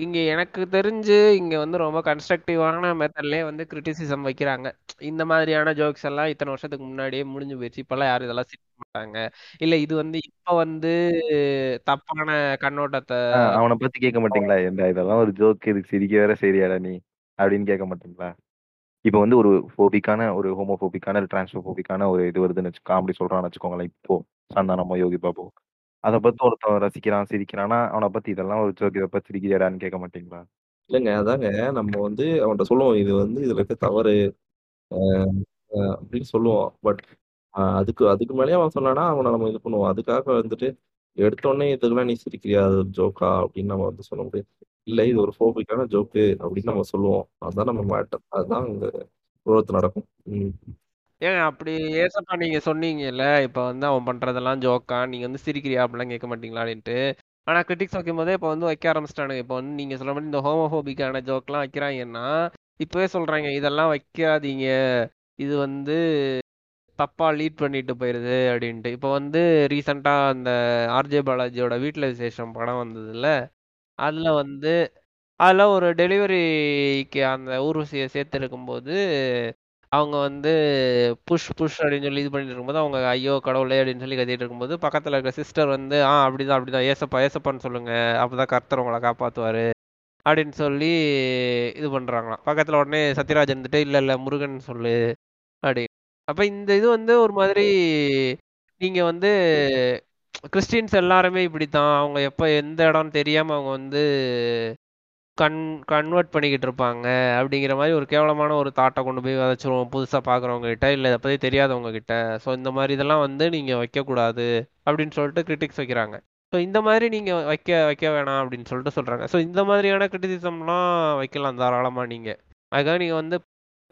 இங்க எனக்கு தெரிஞ்சு இங்க வந்து ரொம்ப கன்ஸ்ட்ரக்டிவான மெத்தட்லயே வந்து கிரிட்டிசிசம் வைக்கிறாங்க. இந்த மாதிரியான ஜோக்ஸ் எல்லாம் இத்தனை வருஷத்துக்கு முன்னாடியே முடிஞ்சு போயிடுச்சு. இப்பெல்லாம் யாரும் இதெல்லாம் சிரிக்க மாட்டாங்க. இல்ல இது வந்து இப்ப வந்து தப்பான கண்ணோட்டத்தை ஆஹ் அவனை பத்தி கேட்க மாட்டீங்களா? இந்த இதெல்லாம் ஒரு ஜோக் இதுக்கு சிரிக்க வேற சரியாடா நீ? அப்படின்னு கேட்க மாட்டீங்களா? இப்போ வந்து ஒரு ஃபோபிக்கான ஒரு ஹோமோஃபோபிக்கான டிரான்ஸ்ஃபோபிக்கான ஒரு இது வருதுன்னு வச்சு காமெடி சொல்றான்னு வச்சுக்கோங்களேன். இப்போ சந்தானமோ யோகி பாபு. அதை பத்தி ஒருத்தன் ரசிக்கிறான் சிரிக்கிறான்னா அவனை பத்தி இதெல்லாம் ஒரு ஜோக் இதை பத்தி சிரிக்கிறியாடான்னு கேட்க மாட்டீங்களா? இல்லைங்க அதாங்க. நம்ம வந்து அவன்கிட்ட சொல்லுவோம் இது வந்து இதுல இருக்க தவறு அஹ் அப்படின்னு சொல்லுவோம். பட் அதுக்கு அதுக்கு மேலேயே அவன் சொன்னானா அவனை நம்ம இது பண்ணுவோம். அதுக்காக வந்துட்டு எடுத்த உடனே இதுக்கெல்லாம் நீ சிரிக்கிறியா? அது ஒரு ஜோக்கா அப்படின்னு நம்ம வந்து சொல்ல முடியாது. இல்லை இது ஒரு ஃபோபிக்கான ஜோக்கு அப்படின்னு நம்ம சொல்லுவோம். அதுதான் நம்ம மேட்டர் அதுதான் அங்க growth நடக்கும். ம். ஏங்க அப்படி ஏசப்பா நீங்க சொன்னீங்கல்ல இப்ப வந்து அவன் பண்றதெல்லாம் ஜோக்கா நீங்க வந்து சிரிக்கிறியா அப்படிலாம் கேட்க மாட்டீங்களா அப்படின்ட்டு. ஆனா கிரிட்டிக்ஸ் வைக்கும் போதே இப்ப வந்து வைக்க ஆரம்பிச்சிட்டானுங்க. இப்ப வந்து நீங்க சொல்ல மாதிரி இந்த ஹோமோஹோபிக்கான ஜோக்லாம் வைக்கிறாங்கன்னா இப்பவே சொல்றாங்க இதெல்லாம் வைக்காதீங்க. இது வந்து தப்பா லீட் பண்ணிட்டு போயிருது அப்படின்ட்டு. இப்போ வந்து ரீசெண்டா அந்த ஆர்ஜே பாலாஜியோட வீட்டுல விசேஷம் படம் வந்ததுல அதுல வந்து அதுல ஒரு டெலிவரிக்கு அந்த ஊர்வசியை சேர்த்து இருக்கும்போது அவங்க வந்து புஷ் புஷ் அப்படின்னு சொல்லி இது பண்ணிட்டு இருக்கும்போது அவங்க ஐயோ கடவுளே அப்படின்னு சொல்லி கத்திட்டு இருக்கும்போது பக்கத்துல இருக்க சிஸ்டர் வந்து ஆ அப்படிதான் அப்படிதான் ஏசப்பா ஏசப்பான்னு சொல்லுங்க. அப்பதான் கர்த்தர் உங்களை காப்பாத்துவாரு. அப்படின்னு சொல்லி இது பண்றாங்களாம். பக்கத்துல உடனே சத்யராஜ் இருந்துட்டு இல்ல இல்ல முருகன் சொல்லு. அப்படி. அப்ப இந்த இது வந்து ஒரு மாதிரி நீங்க வந்து கிறிஸ்டின்ஸ் எல்லாருமே இப்படித்தான். அவங்க எப்போ எந்த இடம்னு தெரியாமல் அவங்க வந்து கன் கன்வெர்ட் பண்ணிக்கிட்டு இருப்பாங்க. அப்படிங்கிற மாதிரி ஒரு கேவலமான ஒரு தாட்டை கொண்டு போய் விதைச்சிருவோம். புதுசாக பார்க்குறவங்க கிட்ட இல்லை இதை பற்றி தெரியாதவங்க கிட்ட ஸோ இந்த மாதிரி இதெல்லாம் வந்து நீங்கள் வைக்கக்கூடாது அப்படின்னு சொல்லிட்டு கிரிட்டிக்ஸ் வைக்கிறாங்க. ஸோ இந்த மாதிரி நீங்கள் வைக்க வைக்க வேணாம் அப்படின்னு சொல்லிட்டு சொல்கிறாங்க ஸோ இந்த மாதிரியான கிரிட்டிசிசம்லாம் வைக்கலாம் தாராளமாக நீங்கள் அதுக்காக நீங்கள் வந்து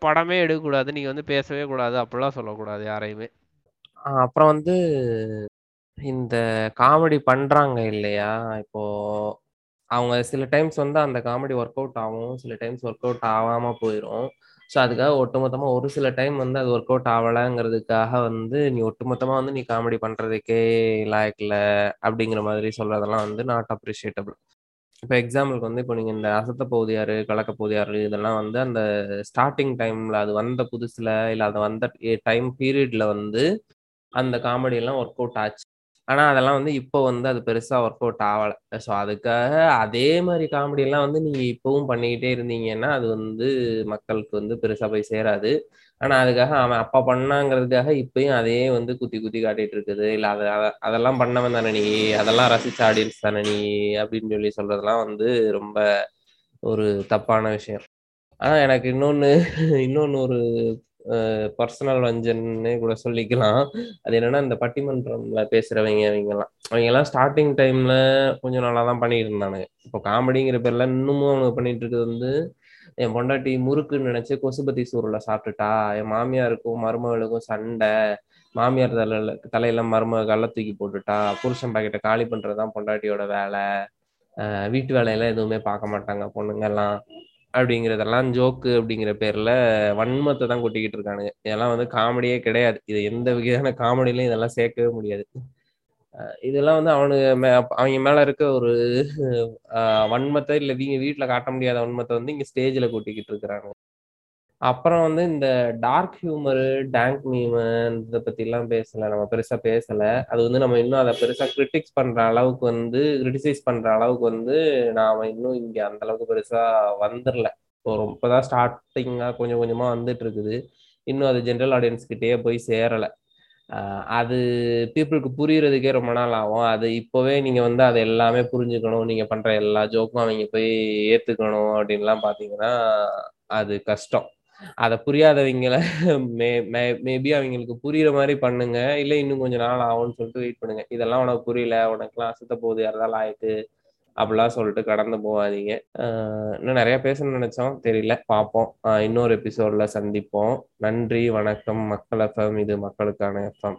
படமே எடுக்கக்கூடாது. நீங்கள் வந்து பேசவே கூடாது. அப்படிலாம் சொல்லக்கூடாது யாரையுமே. அப்புறம் வந்து இந்த காமெடி பண்றாங்க இல்லையா? இப்போ அவங்க சில டைம்ஸ் வந்து அந்த காமெடி ஒர்க் அவுட் ஆகும். சில டைம்ஸ் ஒர்க் அவுட் ஆகாம போயிடும் ஸோ அதுக்காக ஒட்டுமொத்தமாக ஒரு சில டைம் வந்து அது ஒர்க் அவுட் ஆகலைங்கிறதுக்காக வந்து நீ ஒட்டுமொத்தமாக வந்து நீ காமெடி பண்ணுறதுக்கே லாயக்கில்ல அப்படிங்கிற மாதிரி சொல்கிறதெல்லாம் வந்து நாட் அப்ரிஷியேட்டபிள் இப்போ எக்ஸாம்பிளுக்கு வந்து இப்போ நீங்கள் இந்த அசத்த பகுதியாரு கலக்க பகுதியாரு இதெல்லாம் வந்து அந்த ஸ்டார்டிங் டைமில் அது வந்த புதுசில் இல்லை அது வந்த டைம் பீரியடில் வந்து அந்த காமெடியெல்லாம் ஒர்க் அவுட் ஆச்சு. ஆனா அதெல்லாம் வந்து இப்போ வந்து அது பெருசா ஒர்க் அவுட் ஆகல ஸோ அதுக்காக அதே மாதிரி காமெடி எல்லாம் வந்து நீங்க இப்பவும் பண்ணிக்கிட்டே இருந்தீங்கன்னா அது வந்து மக்களுக்கு வந்து பெருசா போய் சேராது. ஆனா அதுக்காக அவன் அப்ப பண்ணாங்கிறதுக்காக இப்பயும் அதே வந்து குத்தி குத்தி காட்டிட்டு இருக்குது. இல்ல அத அதெல்லாம் பண்ணவன் தானே நீ? அதெல்லாம் ரசிச்ச ஆடியன்ஸ் தானே நீ? அப்படின்னு சொல்லி சொல்றதெல்லாம் வந்து ரொம்ப ஒரு தப்பான விஷயம். ஆனா எனக்கு இன்னொன்னு இன்னொன்னு ஒரு பர்சனல் வஞ்சன்னு கூட சொல்லிக்கலாம். அது என்னன்னா இந்த பட்டிமன்றம்ல பேசுறவங்க இவங்கெல்லாம். அவங்க எல்லாம் ஸ்டார்டிங் டைம்ல கொஞ்சம் நல்லா தான் பண்ணிட்டு இருந்தானுங்க. இப்போ காமெடிங்கிற பேர்ல இன்னமும் அவங்க பண்ணிட்டு இருக்கிறது வந்து என் பொண்டாட்டி முறுக்குன்னு நினைச்சு கொசுபத்தி சூருல சாப்பிட்டுட்டா. என் மாமியாருக்கும் மருமகளுக்கும் சண்டை. மாமியார் தலையில தலையில மருமக கல்ல தூக்கி போட்டுட்டா. புருஷன் பாக்கெட்டை காலி பண்றதுதான் பொண்டாட்டியோட வேலை. வீட்டு வேலையெல்லாம் எதுவுமே பார்க்க மாட்டாங்க பொண்ணுங்க எல்லாம் அப்படிங்கிறதெல்லாம் ஜோக்கு அப்படிங்கிற பேர்ல வன்மத்தை தான் கொட்டிக்கிட்டு இருக்கானுங்க. இதெல்லாம் வந்து காமெடியே கிடையாது. இது எந்த வகையான காமெடியிலையும் இதெல்லாம் சேர்க்கவே முடியாது. இதெல்லாம் வந்து அவனுக்கு மே அவங்க மேல இருக்க ஒரு வன்மத்தை இல்ல நீங்க வீட்டுல காட்ட முடியாத வன்மத்தை வந்து இங்க ஸ்டேஜ்ல கொட்டிக்கிட்டு இருக்கிறாங்க அப்புறம் வந்து இந்த டார்க் ஹியூமரு டேங்க் மீமு இதை பத்தி எல்லாம் பேசல. நம்ம பெருசா பேசல. அது வந்து நம்ம இன்னும் அதை பெருசா கிரிட்டிக்ஸ் பண்ற அளவுக்கு வந்து கிரிட்டிசைஸ் பண்ற அளவுக்கு வந்து நாம இன்னும் இங்க அந்த அளவுக்கு பெருசா வந்துடல இப்போ தான் ஸ்டார்டிங்கா கொஞ்சம் கொஞ்சமா வந்துட்டு இருக்குது இன்னும் அது ஜென்ரல் ஆடியன்ஸ் கிட்டேயே போய் சேரல. அது பீப்புளுக்கு புரியறதுக்கே ரொம்ப நாள் ஆகும். அது இப்போவே நீங்க வந்து அதை எல்லாமே புரிஞ்சுக்கணும். நீங்க பண்ற எல்லா ஜோக்கும் அவங்க போய் ஏத்துக்கணும் அப்படின்லாம் பாத்தீங்கன்னா அது கஷ்டம். அதை புரியாதவங்கள மே மே மேபி அவங்களுக்கு புரியுற மாதிரி பண்ணுங்க. இல்லை இன்னும் கொஞ்ச நாள் ஆகும்னு சொல்லிட்டு வெயிட் பண்ணுங்க. இதெல்லாம் உனக்கு புரியல உனக்குலாம் அசுத்த போகுது யாரதாலும் ஆயிட்டு அப்படிலாம் சொல்லிட்டு கடந்து போகாதீங்க. ஆஹ் இன்னும் நிறைய பேசணும்னு நினைச்சோம். தெரியல. பார்ப்போம். ஆஹ் இன்னொரு எபிசோட்ல சந்திப்போம். நன்றி வணக்கம். மக்கள் எஃப்எம் இது மக்களுக்கான எஃப்எம்